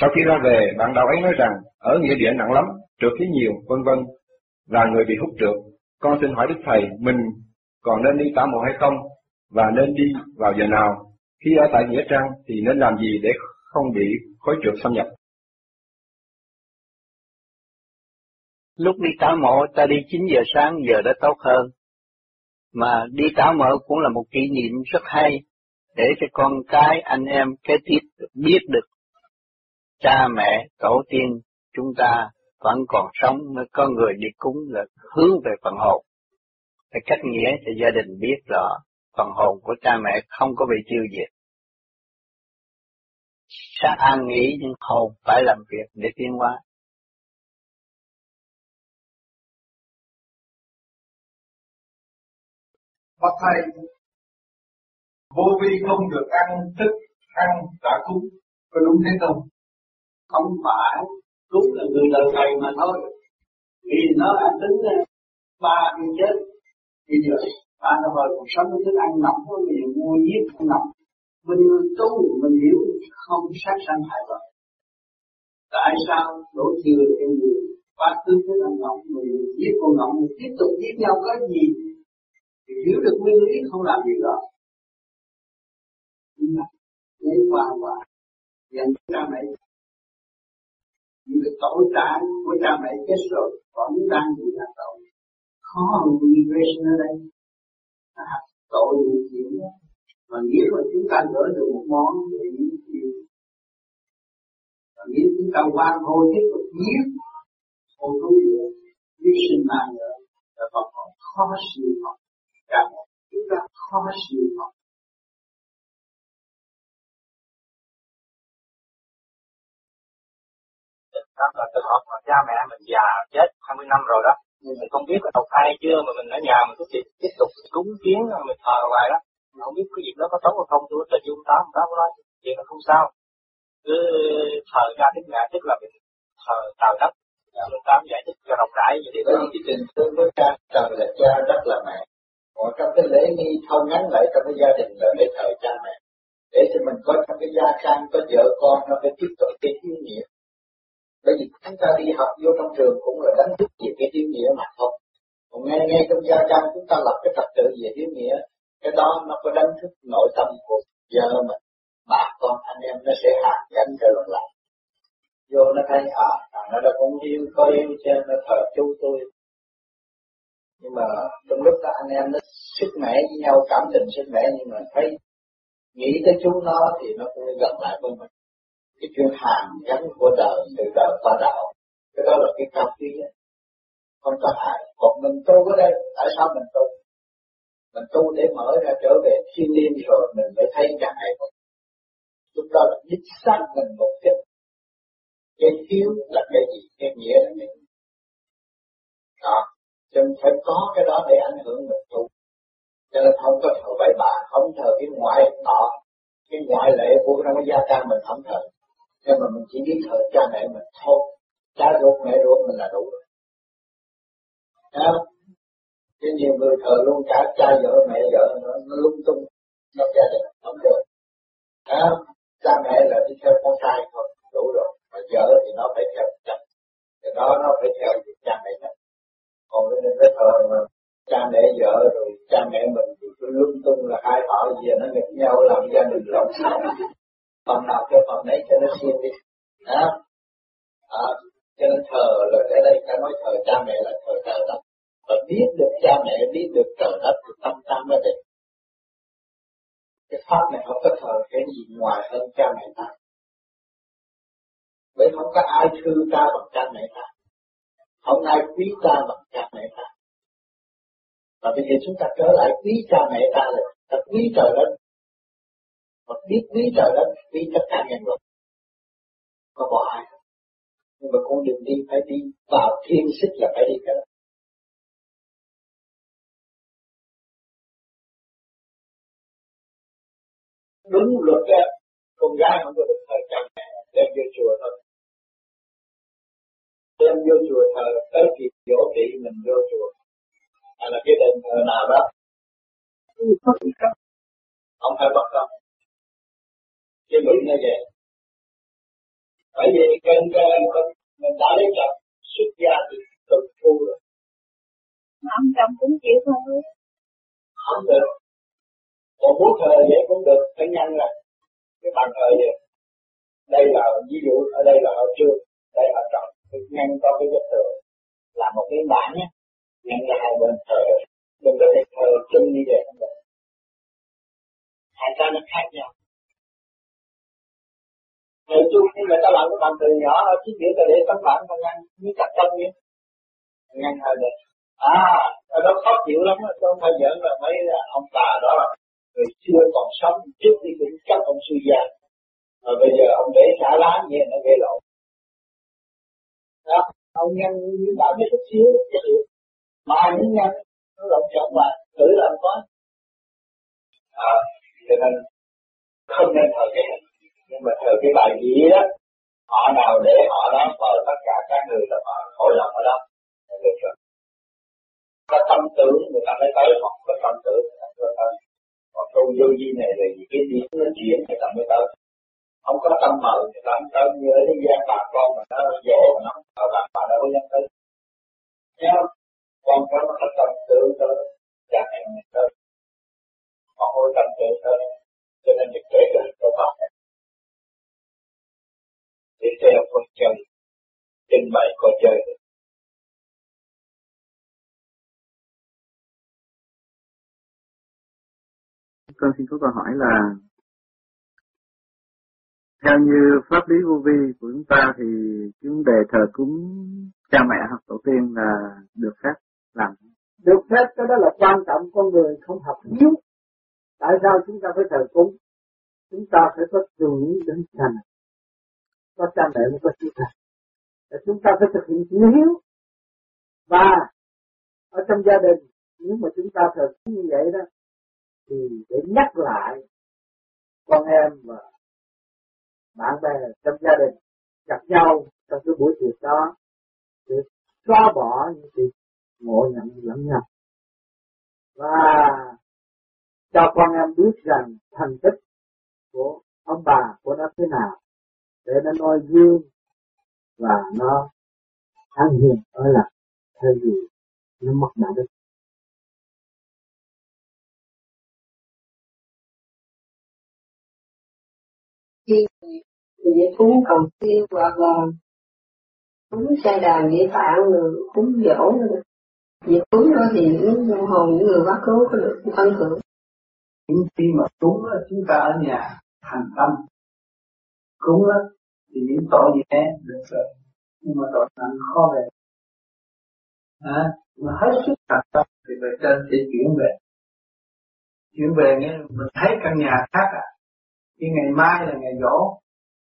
Sau khi ra về, bạn đạo ấy nói rằng ở nghĩa địa nặng lắm, trượt khí nhiều, vân vân, và người bị hút trượt. Con xin hỏi Đức Thầy, mình còn nên đi tả mộ hay không, và nên đi vào giờ nào. Khi ở tại Nghĩa Trang thì nên làm gì để không bị khối trượt xâm nhập. Lúc đi tả mộ, ta đi 9 giờ sáng, giờ đã tốt hơn. Mà đi tả mộ cũng là một kỷ niệm rất hay, để cho con cái, anh em, kế tiếp biết được cha mẹ, tổ tiên chúng ta vẫn còn sống, mới có người đi cúng là hướng về phần hồn phải cách nghĩa cho gia đình biết rõ, phần hồn của cha mẹ không có bị tiêu diệt. Sẽ an nghĩ nhưng hồn phải làm việc để tiến hóa. Bác thầy, vô vi không được ăn thức ăn đã cúng, có đúng thế không? Không phải, cúng là người đời thầy mà thôi. Vì nó ăn tính à, ba khi chết Bây giờ ta nó hồi cuộc sống thức ăn nóng có nhiều mua giết ăn nóng. Mình người tu mình hiểu không sát sanh hại vật. Tại sao đổ thừa cho người ba tư thức ăn nóng mình giết con nóng tiếp tục giết nhau có gì thì hiểu được nguyên lý không làm gì đó. nhưng mà Lấy qua qua dành cha mẹ những cái tội trạng của cha mẹ chết rồi vẫn đang bị là tội khó hơn immigration ở đây. À, tội nhiều chuyện đó mà nếu mà chúng ta gỡ được một món thì những chuyện và nếu chúng ta qua hô tiếp tục giết không có được. Biết sinh mạng nữa là còn còn khó siêu học cả chúng ta khó siêu học đó là trường hợp mà cha mẹ mình già chết 20 năm rồi đó. Mình không biết là đầu thai chưa mà mình ở nhà mình cứ tiếp, tiếp tục cúng kiến mình thờ hoài đó. Mình không biết cái việc đó có tốt hay không tôi trên dung tám tám nói chuyện là không sao. Cứ thờ ra tiếng mẹ tức là mình thờ tạo đất. Ông Tám giải thích cho rộng rãi vậy thì đó cái tình thương với cha trời là cha đất là mẹ còn trong cái lễ nghi thâu ngắn lại trong cái gia đình là để thờ cha mẹ. Để cho mình có trong cái gia can, có vợ con, nó phải tiếp tục cái ý nghĩa. Bởi vì chúng ta đi học vô trong trường cũng là đánh thức về cái thiếu nghĩa mà thôi. Còn ngay ngay trong gia can chúng ta lập cái trật tự về thiếu nghĩa, cái đó nó có đánh thức nội tâm của vợ mình. Bà con, anh em nó sẽ hạ gắn trở lần lại vô nó thấy à thằng nó đã cũng yêu có yêu cho nó thờ chú tôi nhưng mà trong lúc đó anh em nó sức mẻ với nhau, cảm tình sức mẻ, nhưng mà thấy nghĩ tới chú nó thì nó cũng gần lại với mình. Cái chuyện hàng gắn của đời, từ đời qua đạo cái đó là cái cao quý không có hại. Còn mình tu ở đây, tại sao mình tu? Mình tu để mở ra trở về thiên liên rồi mình mới thấy cái hại của lúc đó là đích xác mình một chút. Cái thiếu là cái gì? Cái nghĩa là cái gì? Đó cho nên phải có cái đó để ảnh hưởng mình tu. Cho nên không có thờ bậy bạ không thờ cái ngoại tọ, cái ngoại lệ của trong cái gia ca mình không thờ. Nhưng mà mình chỉ biết thờ cha mẹ mình thôi. Cha ruột mẹ ruột mình là đủ rồi. Thấy? Chứ nhiều người thờ luôn cả cha vợ mẹ vợ nó, nó lung tung nó gia đình không được. Đó. cha mẹ là đi theo con trai thôi đủ rồi. Mà vợ thì nó phải theo chồng thì đó nó phải theo cha mẹ chồng còn cái nên cái thờ mà cha mẹ vợ rồi cha mẹ mình thì cứ lung tung là hai họ gì nó nghịch nhau làm gia đình lộn. Xộn phần nào cho phần đấy cho nó siêng đi. Đó. À, cho nên thờ là cái đây ta nói thờ cha mẹ là thờ trời đất. Và biết được cha mẹ biết được trời đất thì tâm ta mới định. Cái pháp này không có thờ cái gì ngoài hơn cha mẹ ta. Bởi không có ai thương ta bằng cha mẹ ta không ai quý ta bằng cha mẹ ta. Và bây giờ chúng ta trở lại quý cha mẹ ta là ta quý trời đất. Mà biết quý trời đất, quý tất cả nhân loại có bỏ ai nhưng mà con đường đi phải đi vào thiên sức là phải đi cái đó. Đúng luật đó, con gái không có được thời cha mẹ đem vô chùa thôi đem vô chùa thờ tới kịp dỗ trị mình vô chùa. Hay là cái đền thờ nào đó. Không phải bất công cái luật như vậy. Bởi vì cần cần mình đã lấy chồng xuất gia thì tự thu rồi. Ông chồng cũng chịu thôi. Không được. Còn muốn thờ vậy cũng được phải nhân là cái bàn thờ vậy. Đây là ví dụ ở đây là ở trường đây là trọng nhân có cái vết tường là một cái bản nhé. Nhân là hai bên thờ đừng có thể thờ chung như vậy không được hai cái nó khác nhau. Người chung khi người ta làm cái bản từ nhỏ ở chiếc đĩa ta để tấm bản ta ngăn, như cắt tâm vậy ngăn hơi được. À ở đó khó chịu lắm tôi không phải giỡn là mấy ông bà đó là người chưa còn sống, trước khi cũng chắc ông suy già mà bây giờ ông để xả lá như nó gây lộn đó ông nhân như bảo biết chút xíu mà những nhân nó lộn xộn mà thử làm có. À, cho nên không nên thờ cái nhưng mà thờ cái bài gì đó họ nào để họ đó mời tất cả các người là họ hội lòng ở đó. Được rồi. Có tâm tưởng người ta mới tới họ có tâm tưởng người ta mới tới. Còn câu vô vi này là gì cái điểm nó chuyển người ta mới tới không có tâm mờ, thì ta không tới như ở thế gian bà con mà nó dỗ mà nó ở bà bà đâu có dám tới. Nhớ? Con có nó có tâm tự tới cha mẹ mình tới Còn không tâm tự tới cho nên việc kể cả cho bà mẹ. Để theo con chân, trình bày con chơi con xin có câu hỏi là theo như pháp lý vô vi của chúng ta thì chúng đề thờ cúng cha mẹ hoặc tổ tiên là được phép làm. Được phép cái đó là quan trọng con người không học hiếu. Tại sao chúng ta phải thờ cúng? Chúng ta phải có tưởng đến cha mẹ, có cha mẹ mới có chữ thần chúng ta phải thực hiện chữ hiếu. Và ở trong gia đình nếu mà chúng ta thờ cúng như vậy đó thì để nhắc lại con em và bạn bè trong gia đình, gặp nhau trong cái buổi tiệc đó, để xóa bỏ những sự ngộ nhận lẫn nhau. Và cho con em biết rằng thành tích của ông bà của nó thế nào, để nó noi gương và nó an hiền ở lại, thay vì nó mất đạo đức. Khi để cúng cầu siêu hoặc là cúng xe đàn địa tạng rồi cúng dỗ rồi việc cúng đó thì những hồn những người quá cố có được ân hưởng. Những khi mà cúng đó, chúng ta ở nhà thành tâm. Cúng đó, thì những tội nhẹ được rồi. Nhưng mà tội nặng khó về. À, mà hết sức thành tâm thì về trên sẽ chuyển về. Chuyển về nghe mình thấy căn nhà khác à cái ngày mai là ngày dỗ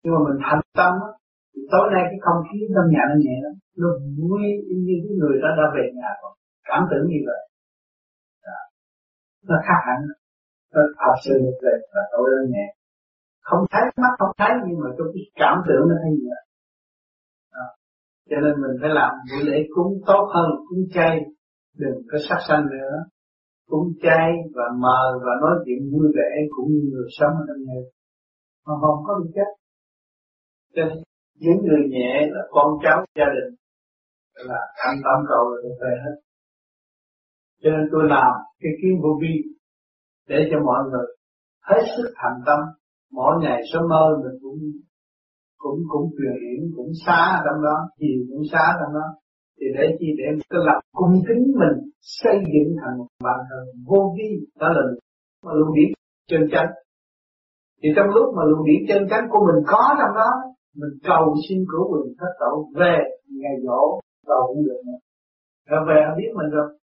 nhưng mà mình thành tâm á, thì tối nay cái không khí trong nhà nó nhẹ lắm. Nó vui như cái người ta đã về nhà rồi. Cảm tưởng như vậy. Đó. nó khác hẳn. Nó thật sự được về và tối nó nhẹ không thấy mắt, không thấy, nhưng mà trong cái cảm tưởng nó thấy như vậy. Cho nên mình phải làm buổi lễ cúng tốt hơn, cúng chay. Đừng có sát sanh nữa cũng chay và mờ và nói chuyện vui vẻ cũng như người sống ở trong nhà. Mà không có được chết cho nên, những người nhẹ là con cháu gia đình. Là ăn tâm cầu rồi về hết. Cho nên tôi làm cái kiến vô vi để cho mọi người hết sức thành tâm. Mỗi ngày sớm mơ mình cũng cũng cũng truyền hiển, cũng xá trong đó thì cũng xá trong đó thì để chi để cái lập cung kính mình xây dựng thành một bàn thờ vô vi đó là mà lưu điển chân chánh. Thì trong lúc mà lưu điển chân chánh của mình có trong đó mình cầu xin cứu quyền thất tổ về ngày dỗ cầu cũng được nữa rồi về họ biết mình rồi.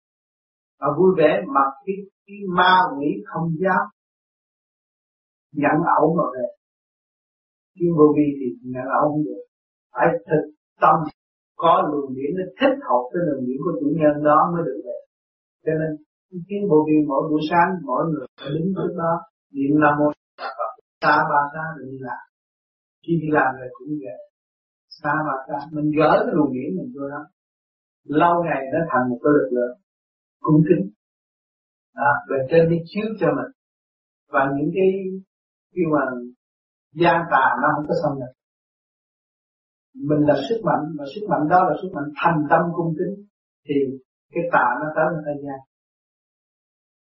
Họ vui vẻ mặc cái, cái ma quỷ không dám nhận ẩu mà về. Chuyên vô vi thì nhận ẩu không được. Phải thực tâm có luồng điển nó thích hợp với luồng điển của chủ nhân đó mới được về. Cho nên kiến bộ viên mỗi buổi sáng mỗi người phải đứng trước đó. Niệm nam mô xa ba xa rồi đi làm khi đi làm rồi cũng vậy. Xa ba xa mình gỡ cái luồng điển mình vô đó. Lâu ngày nó thành một cái lực lượng cung kính. À, về trên đi chiếu cho mình. Và những cái khi mà gian tà nó không có xâm nhập mình là sức mạnh và sức mạnh đó là sức mạnh thành tâm cung kính, thì cái tà nó tới người ta gian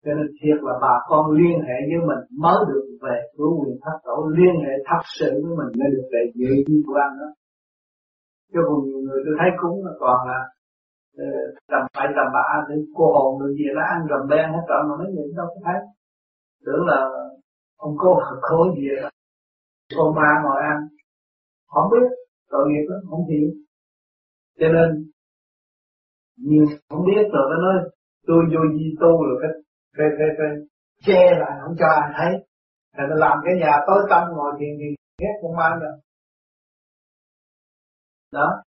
cho nên thiệt là bà con liên hệ với mình mới được về cứu quyền thất tổ, liên hệ thật sự với mình mới được về dự như của anh đó. Cho còn nhiều người tôi thấy cúng là còn là tầm phải tầm bạ thì cô hồn được gì nó ăn rầm ben hết trơn mà mấy người đâu có thấy. Tưởng là ông cô khổ gì đó. Con ma ngồi ăn, không biết tội nghiệp đó, không hiểu cho nên, nhiều không biết rồi, nó nói, tôi vô di tu rồi, cái cái cái cái che lại, không cho ai thấy. Là nó làm cái nhà tối tăm ngồi thiền thì ghét con ma rồi đó.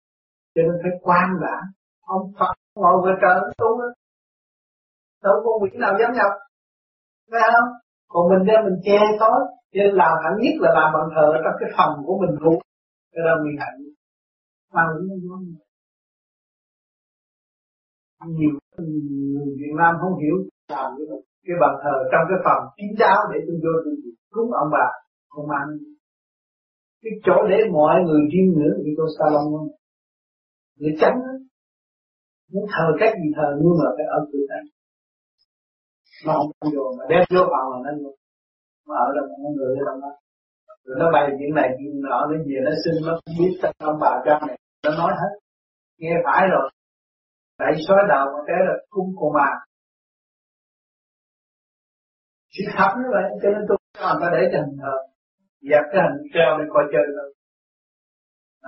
Cho nên phải quan đã ông Phật ngồi về trời tu đó. Đâu có quỷ nào dám nhập. Phải không? Còn mình đem mình che tối. Cho nên làm hẳn nhất là làm bằng thờ trong cái phòng của mình luôn cái đó mình hạnh. Mà cũng không nhiều người Việt Nam không hiểu làm cái cái bàn thờ trong cái phòng kín đáo để tôi vô tôi cúng ông bà không ăn cái chỗ để mọi người riêng ngưỡng thì tôi salon không người trắng đó muốn thờ cách gì thờ, nhưng mà phải ở cửa này. Nó không vô mà đem vô phòng là nó vô. Mà ở đâu mọi người ở đâu đó rồi nó bày chuyện này chuyện nọ nó về nó xin nó không biết tên ông bà cha mẹ nó nói hết. Nghe phải rồi. Đẩy xóa đầu một cái là cung của mà sự thật như vậy cho nên tôi làm ta để cho hình thờ dẹp cái hình treo để coi chơi thôi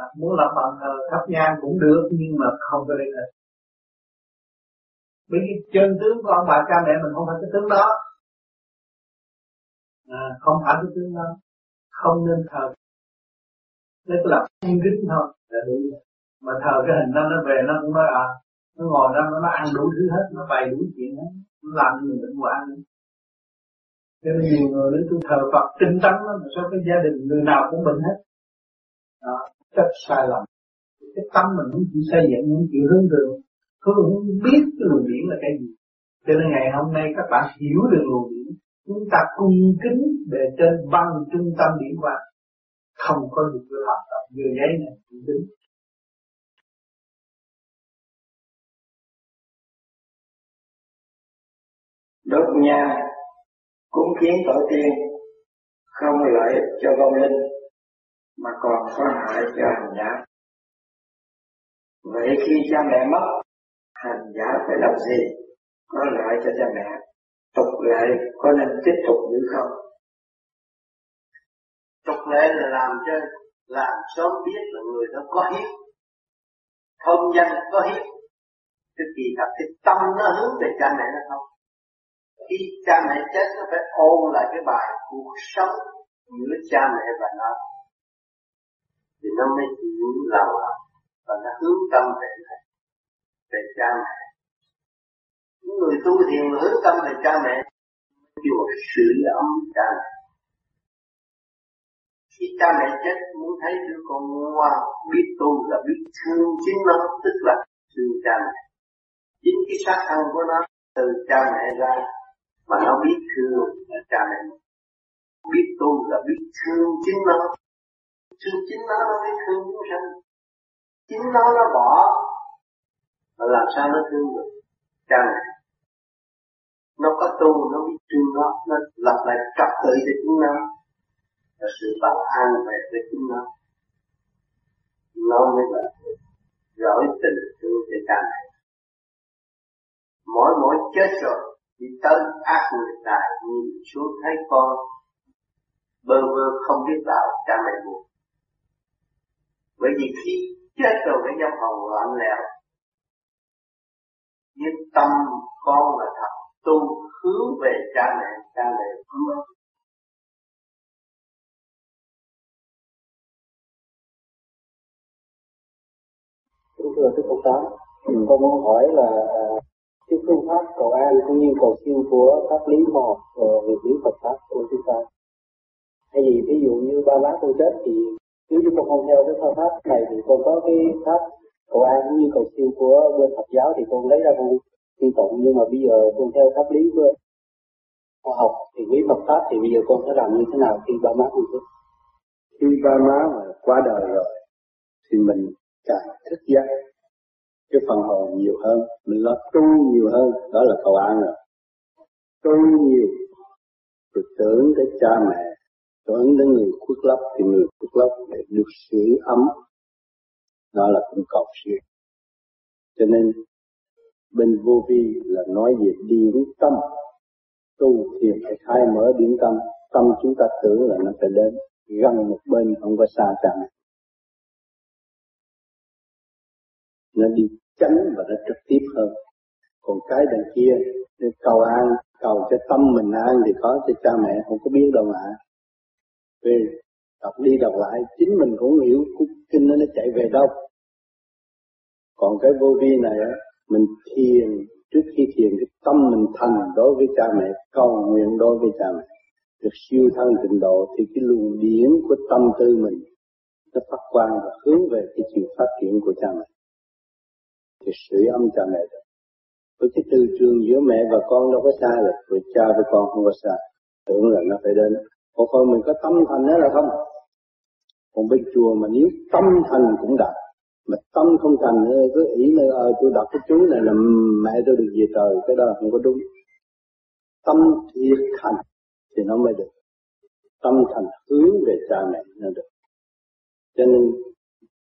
à, muốn lập bằng thờ thắp nhang cũng được nhưng mà không có lên hình bởi vì chân tướng của ông bà cha mẹ mình không phải cái tướng đó. À, không phải cái tướng đó không nên thờ. Tức là thiên kính thôi là đủ mà thờ cái hình nó nó về nó cũng nói à nó ngồi đó, nó ăn đủ thứ hết, nó bày đủ chuyện hết, nó làm cho mình bệnh hoạn. Cho nên nhiều người đến tôi thờ Phật, tinh tấn lắm, mà sao cái gia đình người nào cũng bệnh hết. Đó, rất sai lầm. Cái tâm mình không chịu xây dựng không chịu hướng đường, không biết cái luồng điển là cái gì. Cho nên ngày hôm nay các bạn hiểu được luồng điển chúng ta cung kính để trên băng trung tâm điển quang không có được cái hoạt động như giấy này, cung kính. Đốt nhang cúng kiến tổ tiên, không lợi ích cho vong linh, mà còn có hại cho hành giả. Vậy khi cha mẹ mất, hành giả phải làm gì? Có lợi cho cha mẹ lệ có nên tiếp tục nữa không? Tục lệ là làm cho làm sớm biết là người đó có hiếp. Thông danh có hiếp. Cái kỳ thật cái tâm nó hướng về cha mẹ nó không? Khi cha mẹ chết, nó phải ôn lại cái bài cuộc sống giữa cha mẹ và nó. Thì nó mới chịu làm và nó hướng tâm về này, về cha mẹ những người tu thiền hướng tâm về cha mẹ chùa sự ấm cha mẹ khi cha mẹ chết, muốn thấy đứa con ngoan, biết tu là biết thương chính nó, tức là thương cha mẹ. Chính cái xác thân của nó từ cha mẹ ra, mà nó biết thương là cha mẹ. Biết tu là biết thương chính nó. Thương chính nó nó biết thương chúng sanh. Chính nó nó bỏ, mà làm sao nó thương được cha mẹ? Nó có tu, nó biết tu nó nó lập lại trật tự cho chúng nó. Và sự bảo an về với chúng nó. Nó mới là giỏi tình thương để cha mẹ. Mỗi mỗi chết rồi, đi tới ác người tài, nhìn xuống thấy con, bơ vơ không biết đạo cha mẹ buồn. Bởi vì khi chết rồi cái dâm hồn loạn lẽo nhưng tâm con là thật tu hướng về cha mẹ cha mẹ hướng Kính thưa Đức Phật Tám, tôi muốn hỏi là à, cái phương pháp cầu an cũng như cầu siêu của pháp lý khoa về lý Phật pháp của chúng ta. Hay gì ví dụ như ba má tôi chết thì nếu như con không theo cái phương pháp này thì con có cái pháp cầu an cũng như cầu siêu của bên Phật giáo thì con lấy ra con tin tụng. Nhưng mà bây giờ con theo pháp lý của khoa học thì quý Phật pháp thì bây giờ con sẽ làm như thế nào khi ba má con chết? Khi ba má mà qua đời rồi thì mình càng thức giác cái phần hồn nhiều hơn, mình lo tu nhiều hơn, đó là cầu an rồi. Tu nhiều, rồi tưởng tới cha mẹ, tưởng đến người khuất lấp thì người khuất lấp để được sưởi ấm. Đó là cũng cầu siêu. Cho nên bên vô vi là nói về điển tâm. Tu thiền phải khai mở điển tâm. Tâm chúng ta tưởng là nó sẽ đến gần một bên, không có xa chẳng nó đi tránh và nó trực tiếp hơn. Còn cái đằng kia cầu an, cầu cho tâm mình an thì có, cho cha mẹ không có biết đâu mà. Về đọc đi đọc lại, chính mình cũng hiểu kinh nó nó chạy về đâu. Còn cái vô vi này á mình thiền trước khi thiền cái tâm mình thành đối với cha mẹ cầu nguyện đối với cha mẹ được siêu thân tịnh độ thì cái luồng điển của tâm tư mình nó phát quang và hướng về cái chuyện phát triển của cha mẹ thì sưởi âm cha mẹ được. Với cái từ trường giữa mẹ và con đâu có xa được, với cha với con không có xa. Tưởng là nó phải đến. Còn con mình có tâm thành đó là không. Còn bên chùa mà nếu tâm thành cũng đạt. Mà tâm không thành ờ, cứ ý nơi ờ tôi đọc cái chú này là mẹ tôi được về trời, cái đó không có đúng. Tâm thiệt thành thì nó mới được. Tâm thành hướng về cha mẹ nó được. Cho nên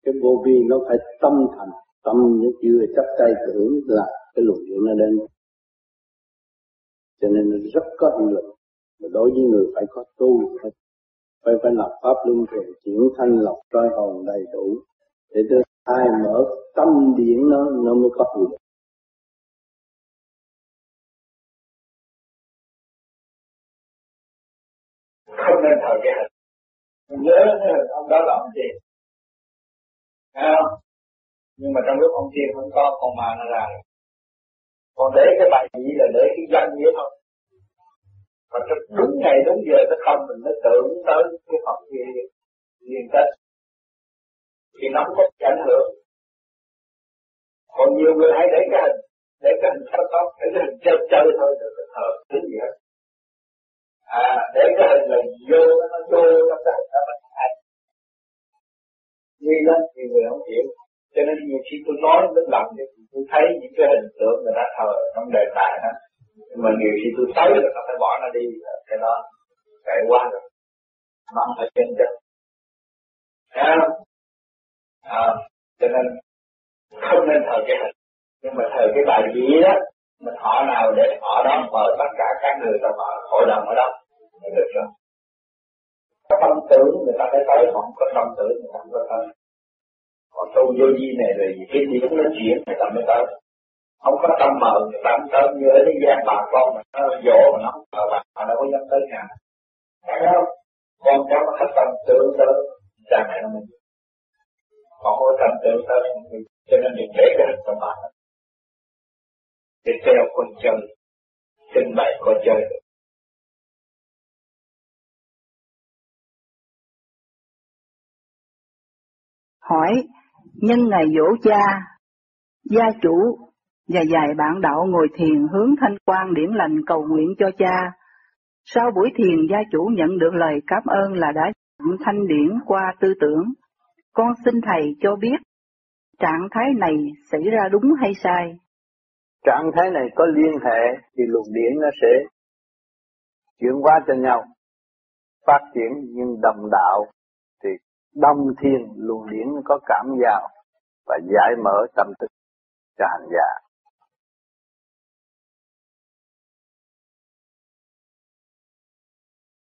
cái vô vi nó phải tâm thành tâm nó chưa chấp tay tưởng là cái luồng điện nó đến cho nên nó rất có hiệu lực và đối với người phải có tu phải phải, phải lập pháp luân thường chuyển thanh lọc trai hồn đầy đủ để đưa ai mở tâm điển nó nó mới có hiệu không nên thờ cái hình nhớ ông đó là ông gì. Thấy không? nhưng mà trong lúc ông tiên không có, con ma nó ra rồi. Còn để cái bài gì là để cái danh nghĩa thôi. Và trong đúng ngày, đúng giờ, nó không, mình nó tưởng tới cái Phật gì liên kết thì nó không có ảnh hưởng. Còn nhiều người hay để cái hình, để cái hình sao tốt để cái hình chơi chơi thôi được cái thờ thứ gì hết. À để cái hình là vô, nó vô trong cái nó đó mình hay. Nguy lắm thì người không hiểu. Cho nên nhiều khi tôi nói rất lòng thì tôi thấy những cái hình tượng người ta thờ trong đề tài đó. Nhưng mà nhiều khi tôi thấy là nó phải bỏ nó đi, cái đó chạy qua rồi. Nó phải chân chất à, cho nên không nên thờ cái hình. Nhưng mà thờ cái bài gì đó mình họ nào để họ đó mở tất cả các người trong họ hội đồng ở đó là được rồi. Có tâm tưởng người ta phải tới không có tâm tưởng người ta không có tới. Còn tu vô vi này là cái điểm nó chuyển người ta mới tới. Không có tâm mờ người ta không tới. Như ở thế gian bà con mà nó dỗ mà nó không mờ bà mà đâu có dám tới nhà. Phải không? Con cháu nó hết tâm tưởng tới cha mẹ nó mình còn không có tâm tưởng tới cho nên đừng để cái hình trong để theo con chân trình bày con chơi hỏi nhân ngày dỗ cha, gia chủ và vài bạn đạo ngồi thiền hướng thanh quan điển lành cầu nguyện cho cha. Sau buổi thiền gia chủ nhận được lời cảm ơn là đã thanh điển qua tư tưởng. Con xin thầy cho biết trạng thái này xảy ra đúng hay sai? Trạng thái này có liên hệ thì luồng điển nó sẽ chuyển qua cho nhau, phát triển nhưng đồng đạo thì đông thiên luồng điển có cảm giao và giải mở tâm thức cho hành giả